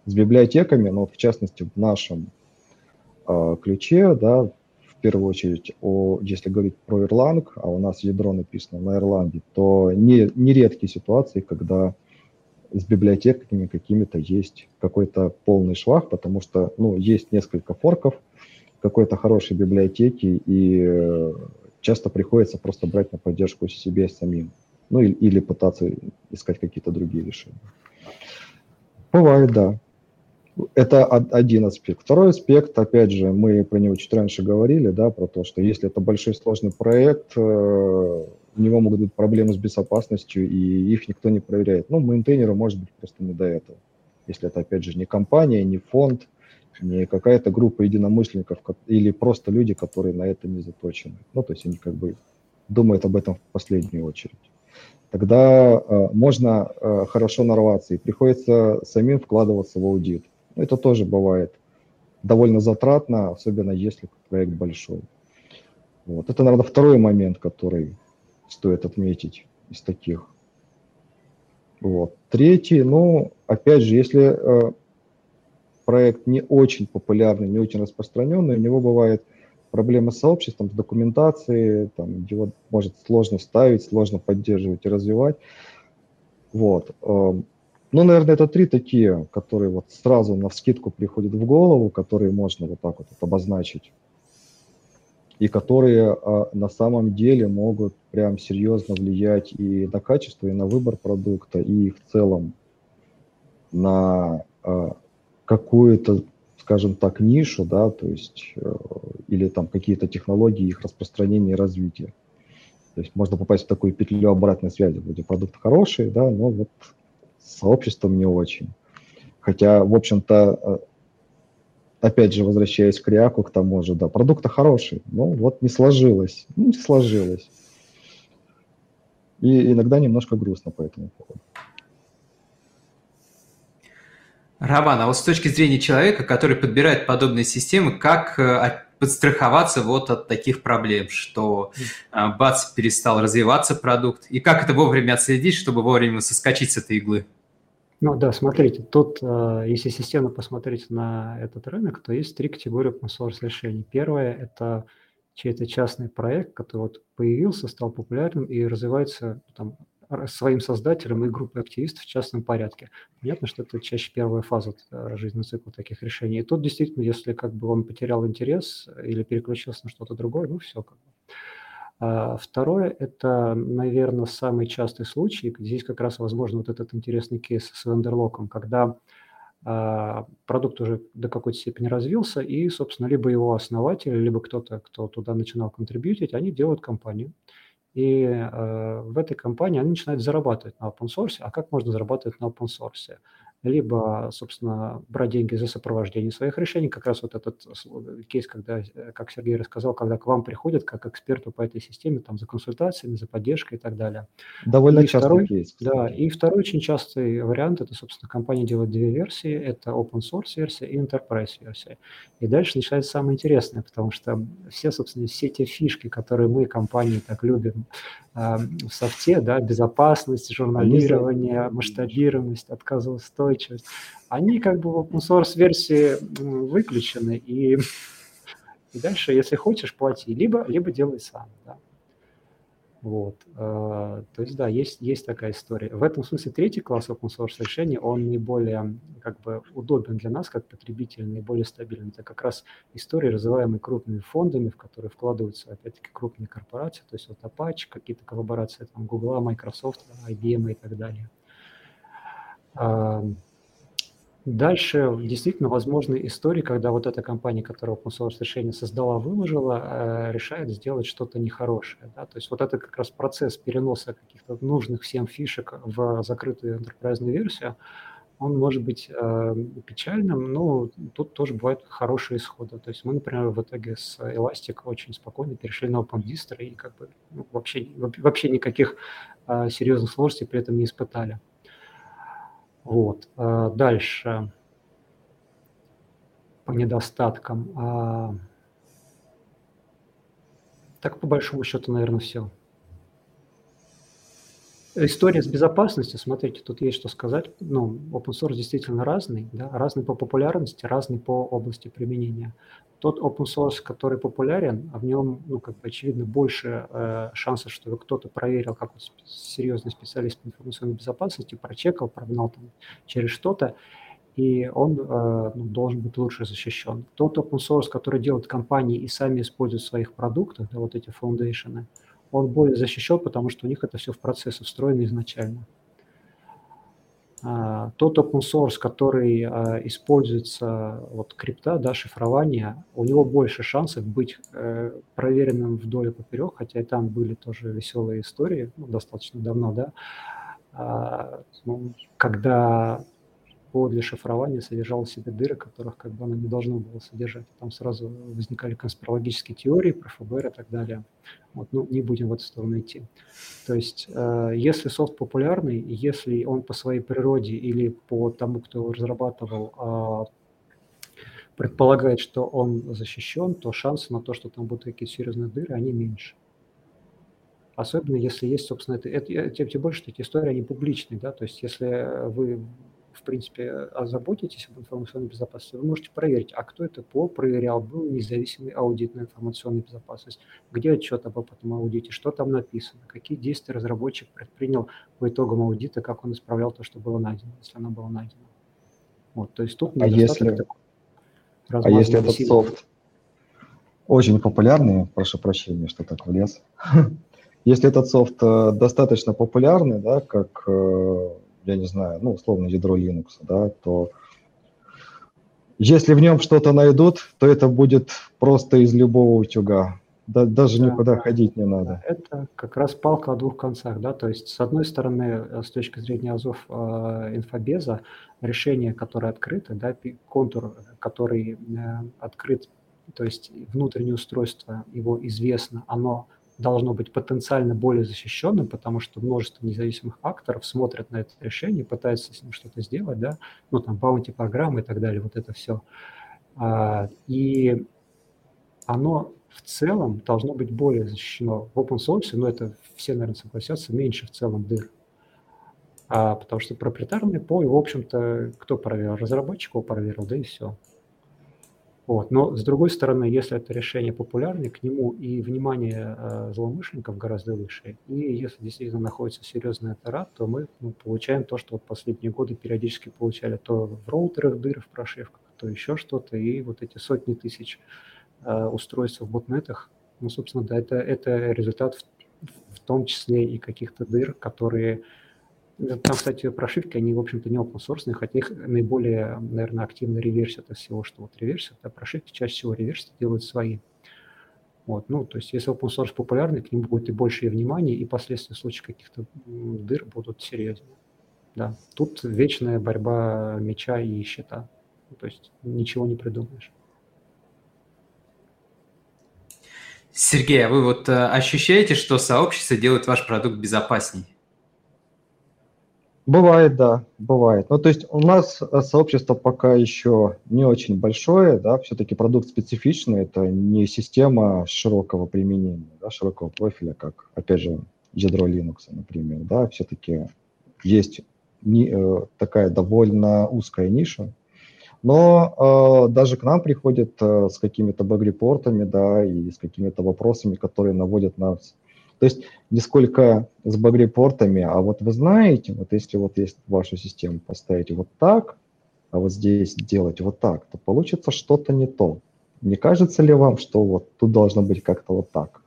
С библиотеками, ну вот в частности в нашем э, ключе, да, первую очередь, о, если говорить про Erlang, а у нас ядро написано на Erlang, то не, нередкие ситуации, когда с библиотеками какими-то есть какой-то полный швах, потому что ну, есть несколько форков какой-то хорошей библиотеки, и э, часто приходится просто брать на поддержку себе самим. Ну или, или пытаться искать какие-то другие решения. Бывает, да. Это один аспект. Второй аспект, опять же, мы про него чуть раньше говорили, да, про то, что если это большой сложный проект, э, у него могут быть проблемы с безопасностью, и их никто не проверяет. Ну, мейнтейнеру может быть просто не до этого. Если это, опять же, не компания, не фонд, не какая-то группа единомышленников или просто люди, которые на это не заточены. Ну, то есть они как бы думают об этом в последнюю очередь. Тогда э, можно э, хорошо нарваться, и приходится самим вкладываться в аудит. Это тоже бывает довольно затратно, особенно если проект большой. Вот. Это, наверное, второй момент, который стоит отметить из таких. Вот. Третий, ну, опять же, если э, проект не очень популярный, не очень распространенный, у него бывает проблемы с сообществом, с документацией, там, его может сложно ставить, сложно поддерживать и развивать. Вот. Эм, ну, наверное, это три такие, которые вот сразу на вскидку приходят в голову, которые можно вот так вот обозначить и которые а, на самом деле могут прям серьезно влиять и на качество, и на выбор продукта, и в целом на а, какую-то, скажем так, нишу, да, то есть э, или там какие-то технологии, их распространения и развития. То есть можно попасть в такую петлю обратной связи, вроде продукт хороший, да, но вот с сообществом не очень. Хотя, в общем-то, э, опять же, возвращаясь к Реаку, к тому же, да, продукт хороший, но вот не сложилось, ну, не сложилось. И иногда немножко грустно по этому поводу. Роман, а вот с точки зрения человека, который подбирает подобные системы, как э, подстраховаться вот от таких проблем, что э, бац, перестал развиваться продукт, и как это вовремя отследить, чтобы вовремя соскочить с этой иглы? Ну да, смотрите, тут, э, если системно посмотреть на этот рынок, то есть три категории open source решений. Первое – это чей-то частный проект, который вот появился, стал популярным и развивается там, своим создателем и группой активистов в частном порядке. Понятно, что это чаще первая фаза э, жизненного цикла таких решений. И тут действительно, если как бы он потерял интерес или переключился на что-то другое, ну все как бы. А второе – это, наверное, самый частый случай. Здесь как раз возможно вот этот интересный кейс с вендерлоком, когда а, продукт уже до какой-то степени развился, и, собственно, либо его основатель, либо кто-то, кто туда начинал контрибьютить, они делают компанию. И э, в этой компании они начинают зарабатывать на open source. А как можно зарабатывать на open source? Либо, собственно, брать деньги за сопровождение своих решений. Как раз вот этот кейс, когда, э, как Сергей рассказал, когда к вам приходят как эксперту по этой системе, там, за консультациями, за поддержкой и так далее. Довольно и частый второй, кейс. Кстати. Да, и второй очень частый вариант, это, собственно, компания делает две версии, это open source версия и enterprise версия. И дальше начинается самое интересное, потому что все, собственно, все те фишки, которые мы, компании, так любим в софте, да, безопасность, журналирование, масштабируемость, отказоустойчивость, они как бы в open source версии выключены, и, *laughs* и дальше, если хочешь, плати, либо, либо делай сам, да. Вот. Э, то есть, да, есть, есть такая история. В этом смысле третий класс open source решений, он наиболее как бы удобен для нас, как потребителя, наиболее стабилен. Это как раз истории, развиваемые крупными фондами, в которые вкладываются, опять-таки, крупные корпорации, то есть вот Apache, какие-то коллаборации там Google, Microsoft, IBM и так далее. Дальше действительно возможны истории, когда вот эта компания, которая open source решение создала, выложила, э, решает сделать что-то нехорошее. Да? То есть вот это как раз процесс переноса каких-то нужных всем фишек в закрытую enterprise версию, он может быть э, печальным, но тут тоже бывают хорошие исходы. То есть мы, например, в итоге с Elastic очень спокойно перешли на OpenDistro и как бы ну, вообще, вообще никаких э, серьезных сложностей при этом не испытали. Вот. А, дальше. По недостаткам. А, так, по большому счету, наверное, все. История с безопасностью, смотрите, тут есть что сказать. Ну, open source действительно разный, да, разный по популярности, разный по области применения. Тот open source, который популярен, а в нем, ну, как бы очевидно, больше э, шансов, что кто-то проверил, как вот серьезный специалист по информационной безопасности, прочекал, прогнал там через что-то, и он э, ну, должен быть лучше защищен. Тот open source, который делают компании и сами используют в своих продуктах, да, вот эти фаундейшены, он более защищен, потому что у них это все в процессы встроено изначально. А, тот open source, который а, используется, вот крипта, да, шифрование, у него больше шансов быть э, проверенным вдоль и поперек, хотя и там были тоже веселые истории, ну, достаточно давно, да, а, ну, когда код для шифрования содержал в себе дыры, которых как бы оно не должно было содержать. Там сразу возникали конспирологические теории про ФБР и так далее. Вот, ну, не будем в эту сторону идти. То есть, э, если софт популярный, если он по своей природе или по тому, кто его разрабатывал, э, предполагает, что он защищен, то шансы на то, что там будут какие-то серьезные дыры, они меньше. Особенно если есть, собственно, это, это тем, тем больше, что эти истории, они публичные, да, то есть если вы в принципе, озаботитесь об информационной безопасности, вы можете проверить, а кто это по проверял, был независимый аудит на информационную безопасность, где отчет об этом аудите, что там написано, какие действия разработчик предпринял по итогам аудита, как он исправлял то, что было найдено, если оно было найдено. Вот, то есть тут а если, а если этот софт очень популярный, прошу прощения, что так влез, *laughs* если этот софт э, достаточно популярный, да, как э, я не знаю, ну, условно, ядро Linux, да, то если в нем что-то найдут, то это будет просто из любого утюга. Да, даже да, никуда да. ходить не надо. Это как раз палка о двух концах, да, то есть с одной стороны, э, с точки зрения Азов э, инфобеза, решение, которое открыто, да, контур, который э, открыт, то есть внутреннее устройство, его известно, оно должно быть потенциально более защищенным, потому что множество независимых акторов смотрят на это решение, пытаются с ним что-то сделать, да, ну, там, баунти программы и так далее, вот это все. А, и оно в целом должно быть более защищено в open source, но это все, наверное, согласятся, меньше в целом дыр. А, потому что проприетарный ПО, в общем-то, кто проверил? Разработчик его проверил, да и все. Вот. Но с другой стороны, если это решение популярное, к нему и внимание э, злоумышленников гораздо выше. И если действительно находится серьезный аппарат, то мы ну, получаем то, что вот последние годы периодически получали то в роутерах дыры в прошивках, то еще что-то, и вот эти сотни тысяч э, устройств в ботнетах, ну, собственно, да, это, это результат в, в том числе и каких-то дыр, которые там, кстати, прошивки, они, в общем-то, не open source, хотя их наиболее, наверное, активно реверсят из всего, что вот реверсят, а прошивки чаще всего реверсят, делают свои. Вот, ну, то есть, если open source популярный, к нему будет и больше внимания, и последствия в случае каких-то дыр будут серьезнее. Да, тут вечная борьба меча и щита. То есть, ничего не придумаешь. Сергей, а вы вот э, ощущаете, что сообщество делает ваш продукт безопаснее? Бывает, да, бывает. Ну, то есть у нас э, сообщество пока еще не очень большое, да, все-таки продукт специфичный, это не система широкого применения, да, широкого профиля, как, опять же, ядро Linux, например, да, все-таки есть не, э, такая довольно узкая ниша, но э, даже к нам приходят э, с какими-то баг-репортами, да, и с какими-то вопросами, которые наводят нас то есть не сколько с баг-репортами, а вот вы знаете, вот если вот есть вашу систему поставить вот так, а вот здесь делать вот так, то получится что-то не то. Не кажется ли вам, что вот тут должно быть как-то вот так?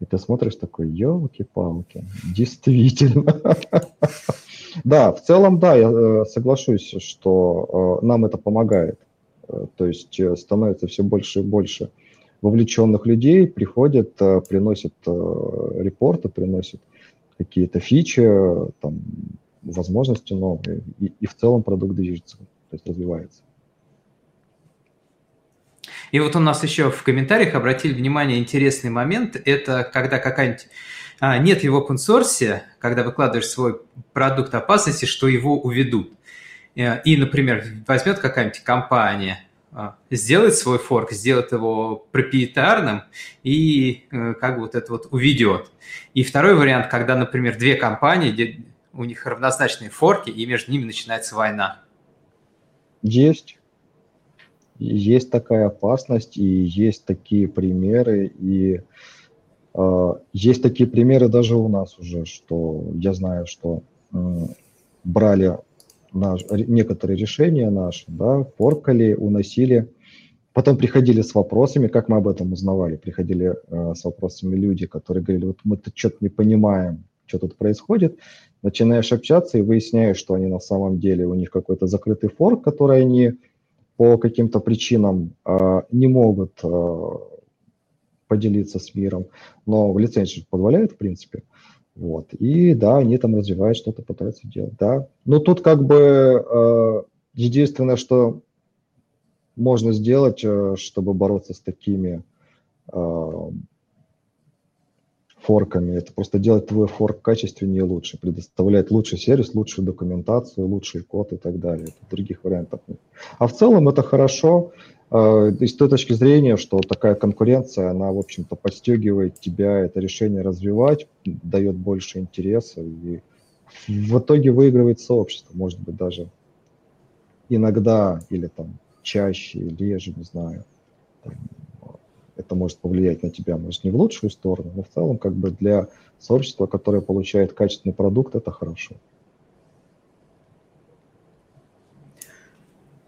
И ты смотришь такой, елки-палки, действительно. *laughs* Да, в целом, да, я э, соглашусь, что э, нам это помогает. Э, то есть становится все больше и больше вовлеченных людей приходят, э, приносят э, репорты, приносят какие-то фичи, там, возможности новые, и, и в целом продукт движется, то есть развивается. И вот у нас еще в комментариях обратили внимание интересный момент, это когда какая-нибудь а, нет его в open source, когда выкладываешь свой продукт опасности, что его уведут. Э, и, например, возьмет какая-нибудь компания, сделать свой форк, сделать его проприетарным и э, как бы вот это вот уведет. И второй вариант, когда, например, две компании, у них равнозначные форки, и между ними начинается война. Есть. Есть такая опасность, и есть такие примеры, и э, есть такие примеры даже у нас уже, что я знаю, что э, брали наш, некоторые решения наши, да, форкали, уносили. Потом приходили с вопросами, как мы об этом узнавали, приходили э, с вопросами люди, которые говорили, вот мы тут что-то не понимаем, что тут происходит. Начинаешь общаться и выясняешь, что они на самом деле, у них какой-то закрытый форк, который они по каким-то причинам э, не могут э, поделиться с миром, но лицензия позволяет, в принципе. Вот. И да, они там развивают что-то, пытаются делать. Да. Но тут как бы э, единственное, что можно сделать, э, чтобы бороться с такими э, форками, это просто делать твой форк качественнее и лучше, предоставлять лучший сервис, лучшую документацию, лучший код и так далее. Других вариантов нет. А в целом это хорошо, Э, с той точки зрения, что такая конкуренция, она, в общем-то, подстегивает тебя это решение развивать, дает больше интереса, и в итоге выигрывает сообщество, может быть, даже иногда или там чаще, реже, не знаю. это может повлиять на тебя, может, не в лучшую сторону, но в целом, как бы для сообщества, которое получает качественный продукт, это хорошо.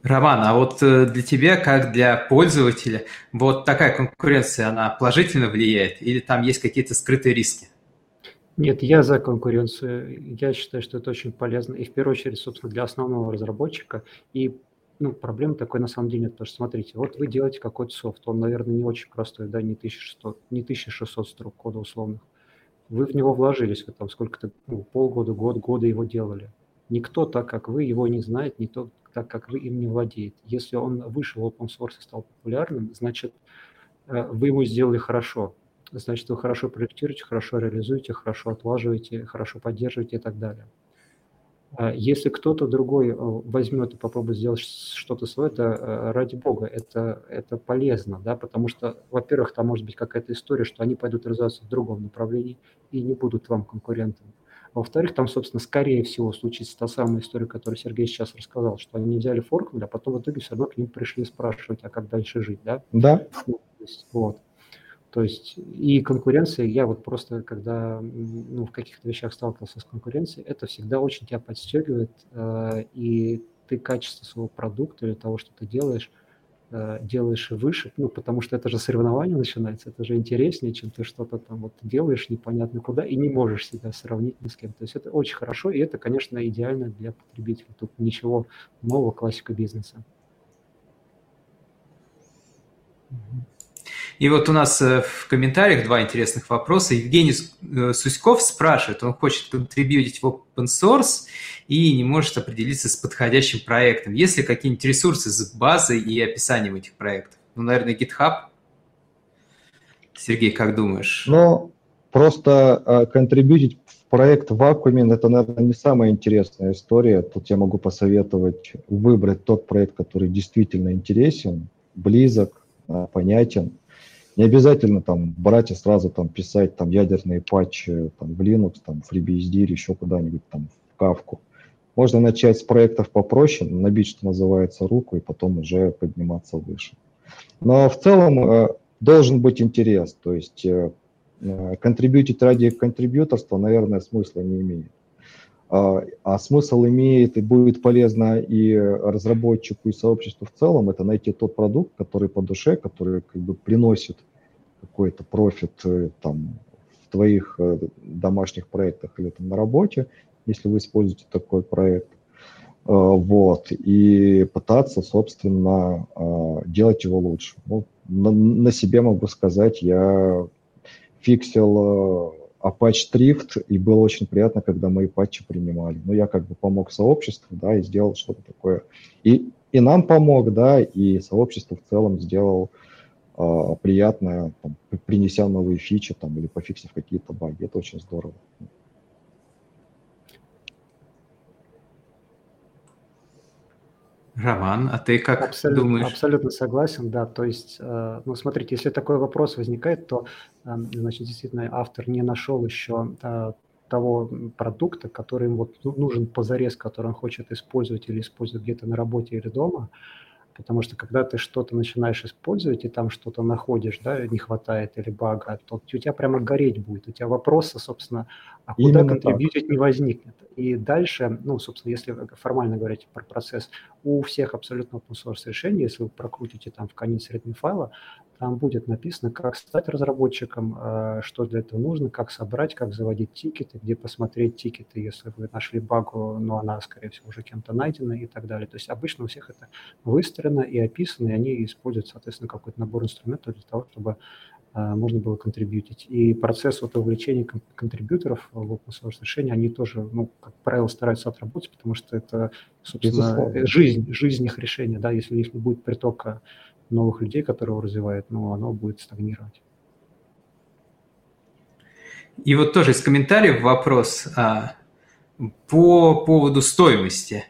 Роман, а вот э, для тебя, как для пользователя, вот такая конкуренция, она положительно влияет или там есть какие-то скрытые риски? Нет, я за конкуренцию. Я считаю, что это очень полезно. И в первую очередь, собственно, для основного разработчика. И ну, проблемы такой на самом деле нет. Потому что, смотрите, вот вы делаете какой-то софт, он, наверное, не очень простой, да, не 1600, не 1600 строк кода условных. Вы в него вложились, вы там сколько-то, ну, полгода, год, года его делали. Никто так, как вы, его не знает, никто так как вы им не владеете. Если он вышел в open source и стал популярным, значит, э, вы ему сделали хорошо. Значит, вы хорошо проектируете, хорошо реализуете, хорошо отлаживаете, хорошо поддерживаете и так далее. А если кто-то другой э, возьмет и попробует сделать что-то свое, это э, ради бога, это, это полезно, да, потому что, во-первых, там может быть какая-то история, что они пойдут развиваться в другом направлении и не будут вам конкурентами. Во-вторых, там, собственно, скорее всего случится та самая история, которую Сергей сейчас рассказал, что они взяли форкнули, а потом в итоге все равно к ним пришли спрашивать, а как дальше жить, да? Да. Ну, вот. То есть и конкуренция, я вот просто, когда ну, в каких-то вещах сталкивался с конкуренцией, это всегда очень тебя подстегивает, э, и ты качество своего продукта или того, что ты делаешь, э, делаешь выше, ну, потому что это же соревнование начинается, это же интереснее, чем ты что-то там вот делаешь непонятно куда и не можешь себя сравнить ни с кем. То есть это очень хорошо, и это, конечно, идеально для потребителя. Тут ничего нового, классика бизнеса. И вот у нас э, в комментариях два интересных вопроса. Евгений э, Суськов спрашивает, он хочет контрибьютить в open source и не может определиться с подходящим проектом. Есть ли какие-нибудь ресурсы с базой и описанием этих проектов? Ну, наверное, GitHub. Сергей, как думаешь? Ну, просто э, контрибьютить в проект в вакууме – это, наверное, не самая интересная история. Тут я могу посоветовать выбрать тот проект, который действительно интересен, близок, понятен, не обязательно там брать и сразу там писать там ядерные патчи там, в Linux, там, в FreeBSD или еще куда-нибудь там в Кавку. Можно начать с проектов попроще, набить, что называется, руку и потом уже подниматься выше. Но в целом э, должен быть интерес, то есть э, э контрибьютить ради контрибьюторства, наверное, смысла не имеет. А, а смысл имеет и будет полезно и разработчику, и сообществу в целом, это найти тот продукт, который по душе, который как бы приносит какой-то профит э, там в твоих э, домашних проектах или там на работе, если вы используете такой проект. Э, вот, и пытаться, собственно, делать его лучше. Ну, на, на себе могу сказать, я фиксил Apache Drift, и было очень приятно, когда мои патчи принимали. Ну, я как бы помог сообществу, да, и сделал что-то такое. И, и нам помог, да, и сообщество в целом сделал э, приятное, там, принеся новые фичи там, или пофиксив какие-то баги. Это очень здорово. Роман, а ты как абсолютно, думаешь? Абсолютно согласен, да. То есть, э, ну, смотрите, если такой вопрос возникает, то, э, значит, действительно, автор не нашел еще э, того продукта, который ему вот нужен позарез, который он хочет использовать или использовать где-то на работе или дома. Потому что когда ты что-то начинаешь использовать и там что-то находишь, да, не хватает или бага, то у тебя прямо гореть будет. У тебя вопроса, собственно, а куда Именно контрибьютить не возникнет. И дальше, ну, собственно, если формально говорить про процесс, у всех абсолютно open source решений, если вы прокрутите там в конец readme файла, там будет написано, как стать разработчиком, э, что для этого нужно, как собрать, как заводить тикеты, где посмотреть тикеты, если вы нашли багу, но она, скорее всего, уже кем-то найдена и так далее. То есть обычно у всех это выстроено и описано, и они используют, соответственно, какой-то набор инструментов для того, чтобы можно было контрибьютить. И процесс вот увлечения контрибьюторов в open source решения, они тоже, ну, как правило, стараются отработать, потому что это, собственно, жизнь, жизнь их решения, да, если не будет притока новых людей, которые его развивают, но оно будет стагнировать. И вот тоже из комментариев вопрос а, по поводу стоимости.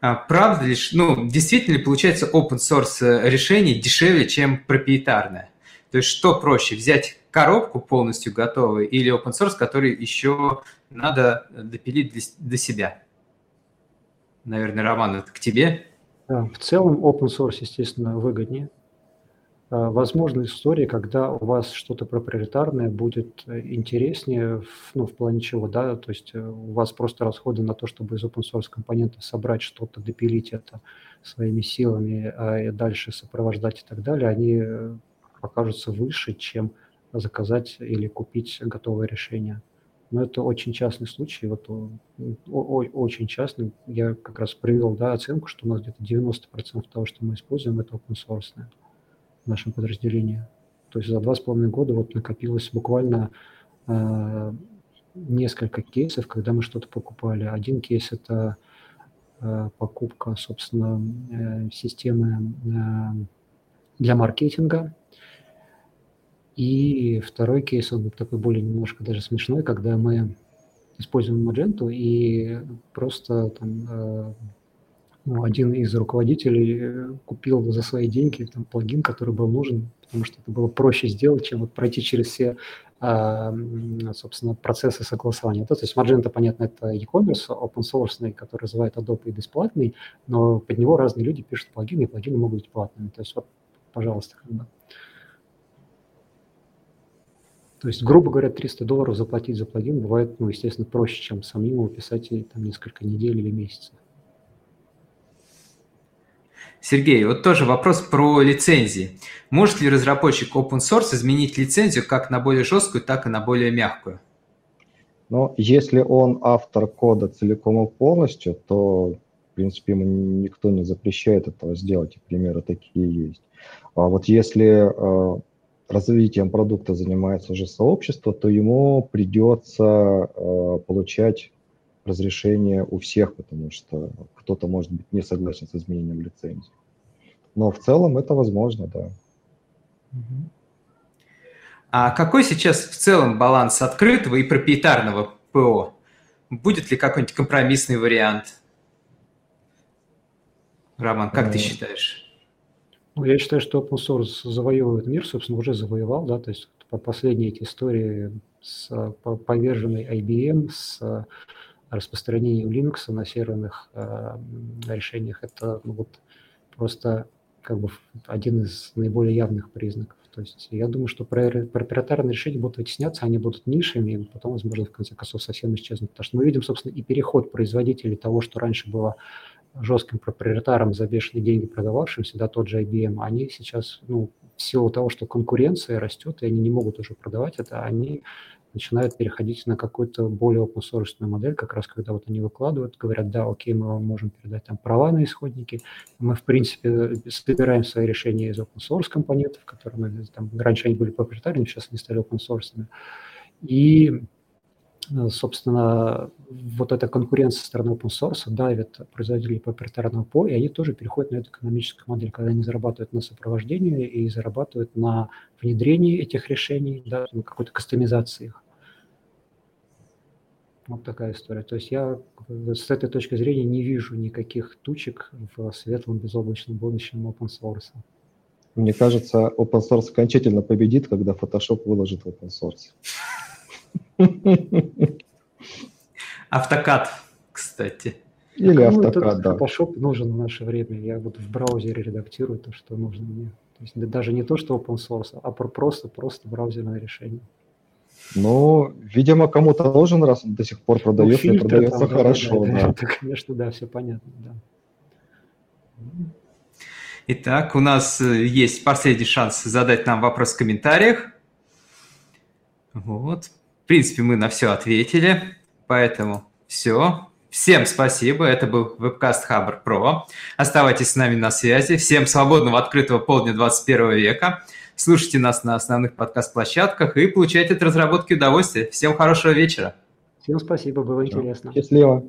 А, правда ли, ну, действительно ли получается open source решение дешевле, чем проприетарное? То есть что проще, взять коробку полностью готовую или open source, который еще надо допилить для себя? Наверное, Роман, это к тебе. В целом open source, естественно, выгоднее. А, возможна история, когда у вас что-то проприетарное будет э, интереснее, ну, в плане чего, да, то есть э, у вас просто расходы на то, чтобы из open source компонентов собрать что-то, допилить это своими силами, а дальше сопровождать и так далее, они э, покажутся выше, чем заказать или купить готовое решение. Но это очень частный случай, вот очень частный. Я как раз привел да, оценку, что у нас где-то 90% того, что мы используем, это open source в нашем подразделении. То есть за два с половиной года вот накопилось буквально э, несколько кейсов, когда мы что-то покупали. Один кейс – это э, покупка, собственно, э, системы э, для маркетинга, и второй кейс, он такой более немножко даже смешной, когда мы используем Magento и просто там, э, ну, один из руководителей э, купил за свои деньги там, плагин, который был нужен, потому что это было проще сделать, чем вот пройти через все а, собственно, процессы согласования. То есть Magento, понятно, это e-commerce, open source, который называют Adobe и бесплатный, но под него разные люди пишут плагины, и плагины могут быть платными. То есть вот, пожалуйста, как бы. То есть, грубо говоря, 300 долларов заплатить за плагин бывает, ну, естественно, проще, чем самим его писать там несколько недель или месяцев. Сергей, вот тоже вопрос про лицензии. Может ли разработчик open source изменить лицензию как на более жесткую, так и на более мягкую? Но если он автор кода целиком и полностью, то, в принципе, ему никто не запрещает этого сделать, и примеры такие есть. А вот если э, развитием продукта занимается уже сообщество, то ему придется э, получать разрешение у всех, потому что кто-то, может быть, не согласен с изменением лицензии. Но в целом это возможно, да. А какой сейчас в целом баланс открытого и проприетарного ПО? Будет ли какой-нибудь компромиссный вариант? Роман, как ты считаешь? Ну, я считаю, что open source завоевывает мир, собственно, уже завоевал, да, то есть последние эти истории с поверженной IBM, с распространением Linux на серверных э, решениях, это ну, вот просто как бы один из наиболее явных признаков. То есть я думаю, что проприетарные решения будут вытесняться, они будут нишами, и потом, возможно, в конце концов совсем исчезнут. Потому что мы видим, собственно, и переход производителей того, что раньше было жестким проприетаром за бешеные деньги продававшимся, да, тот же IBM, они сейчас, ну, в силу того, что конкуренция растет, и они не могут уже продавать это, они начинают переходить на какую-то более open модель, как раз когда вот они выкладывают, говорят, да, окей, мы вам можем передать там права на исходники, мы, в принципе, собираем свои решения из open source компонентов, которые мы, там, раньше они были проприетарными, сейчас они стали open source. И собственно, вот эта конкуренция со стороны open source давит производителей проприетарного ПО, и они тоже переходят на эту экономическую модель, когда они зарабатывают на сопровождении и зарабатывают на внедрении этих решений, да, на какой-то кастомизации их. Вот такая история. То есть я с этой точки зрения не вижу никаких тучек в светлом безоблачном будущем open source. Мне кажется, open source окончательно победит, когда Photoshop выложит open source. Автокад, кстати. Или так, автокад, да. Photoshop нужен в наше время. Я вот в браузере редактирую то, что нужно мне. То есть даже не то, что open source, а просто, просто браузерное решение. Ну, видимо, кому-то нужен, раз он до сих пор продается, ну, фильтр, и продается там, хорошо. Да, да, да. Это, конечно, да, все понятно, да. Итак, у нас э, есть последний шанс задать нам вопрос в комментариях. Вот, в принципе, мы на все ответили, поэтому все. Всем спасибо, это был вебкаст Хабр Про. Оставайтесь с нами на связи. Всем свободного открытого полдня 21 века. Слушайте нас на основных подкаст-площадках и получайте от разработки удовольствие. Всем хорошего вечера. Всем спасибо, было интересно. Счастливо.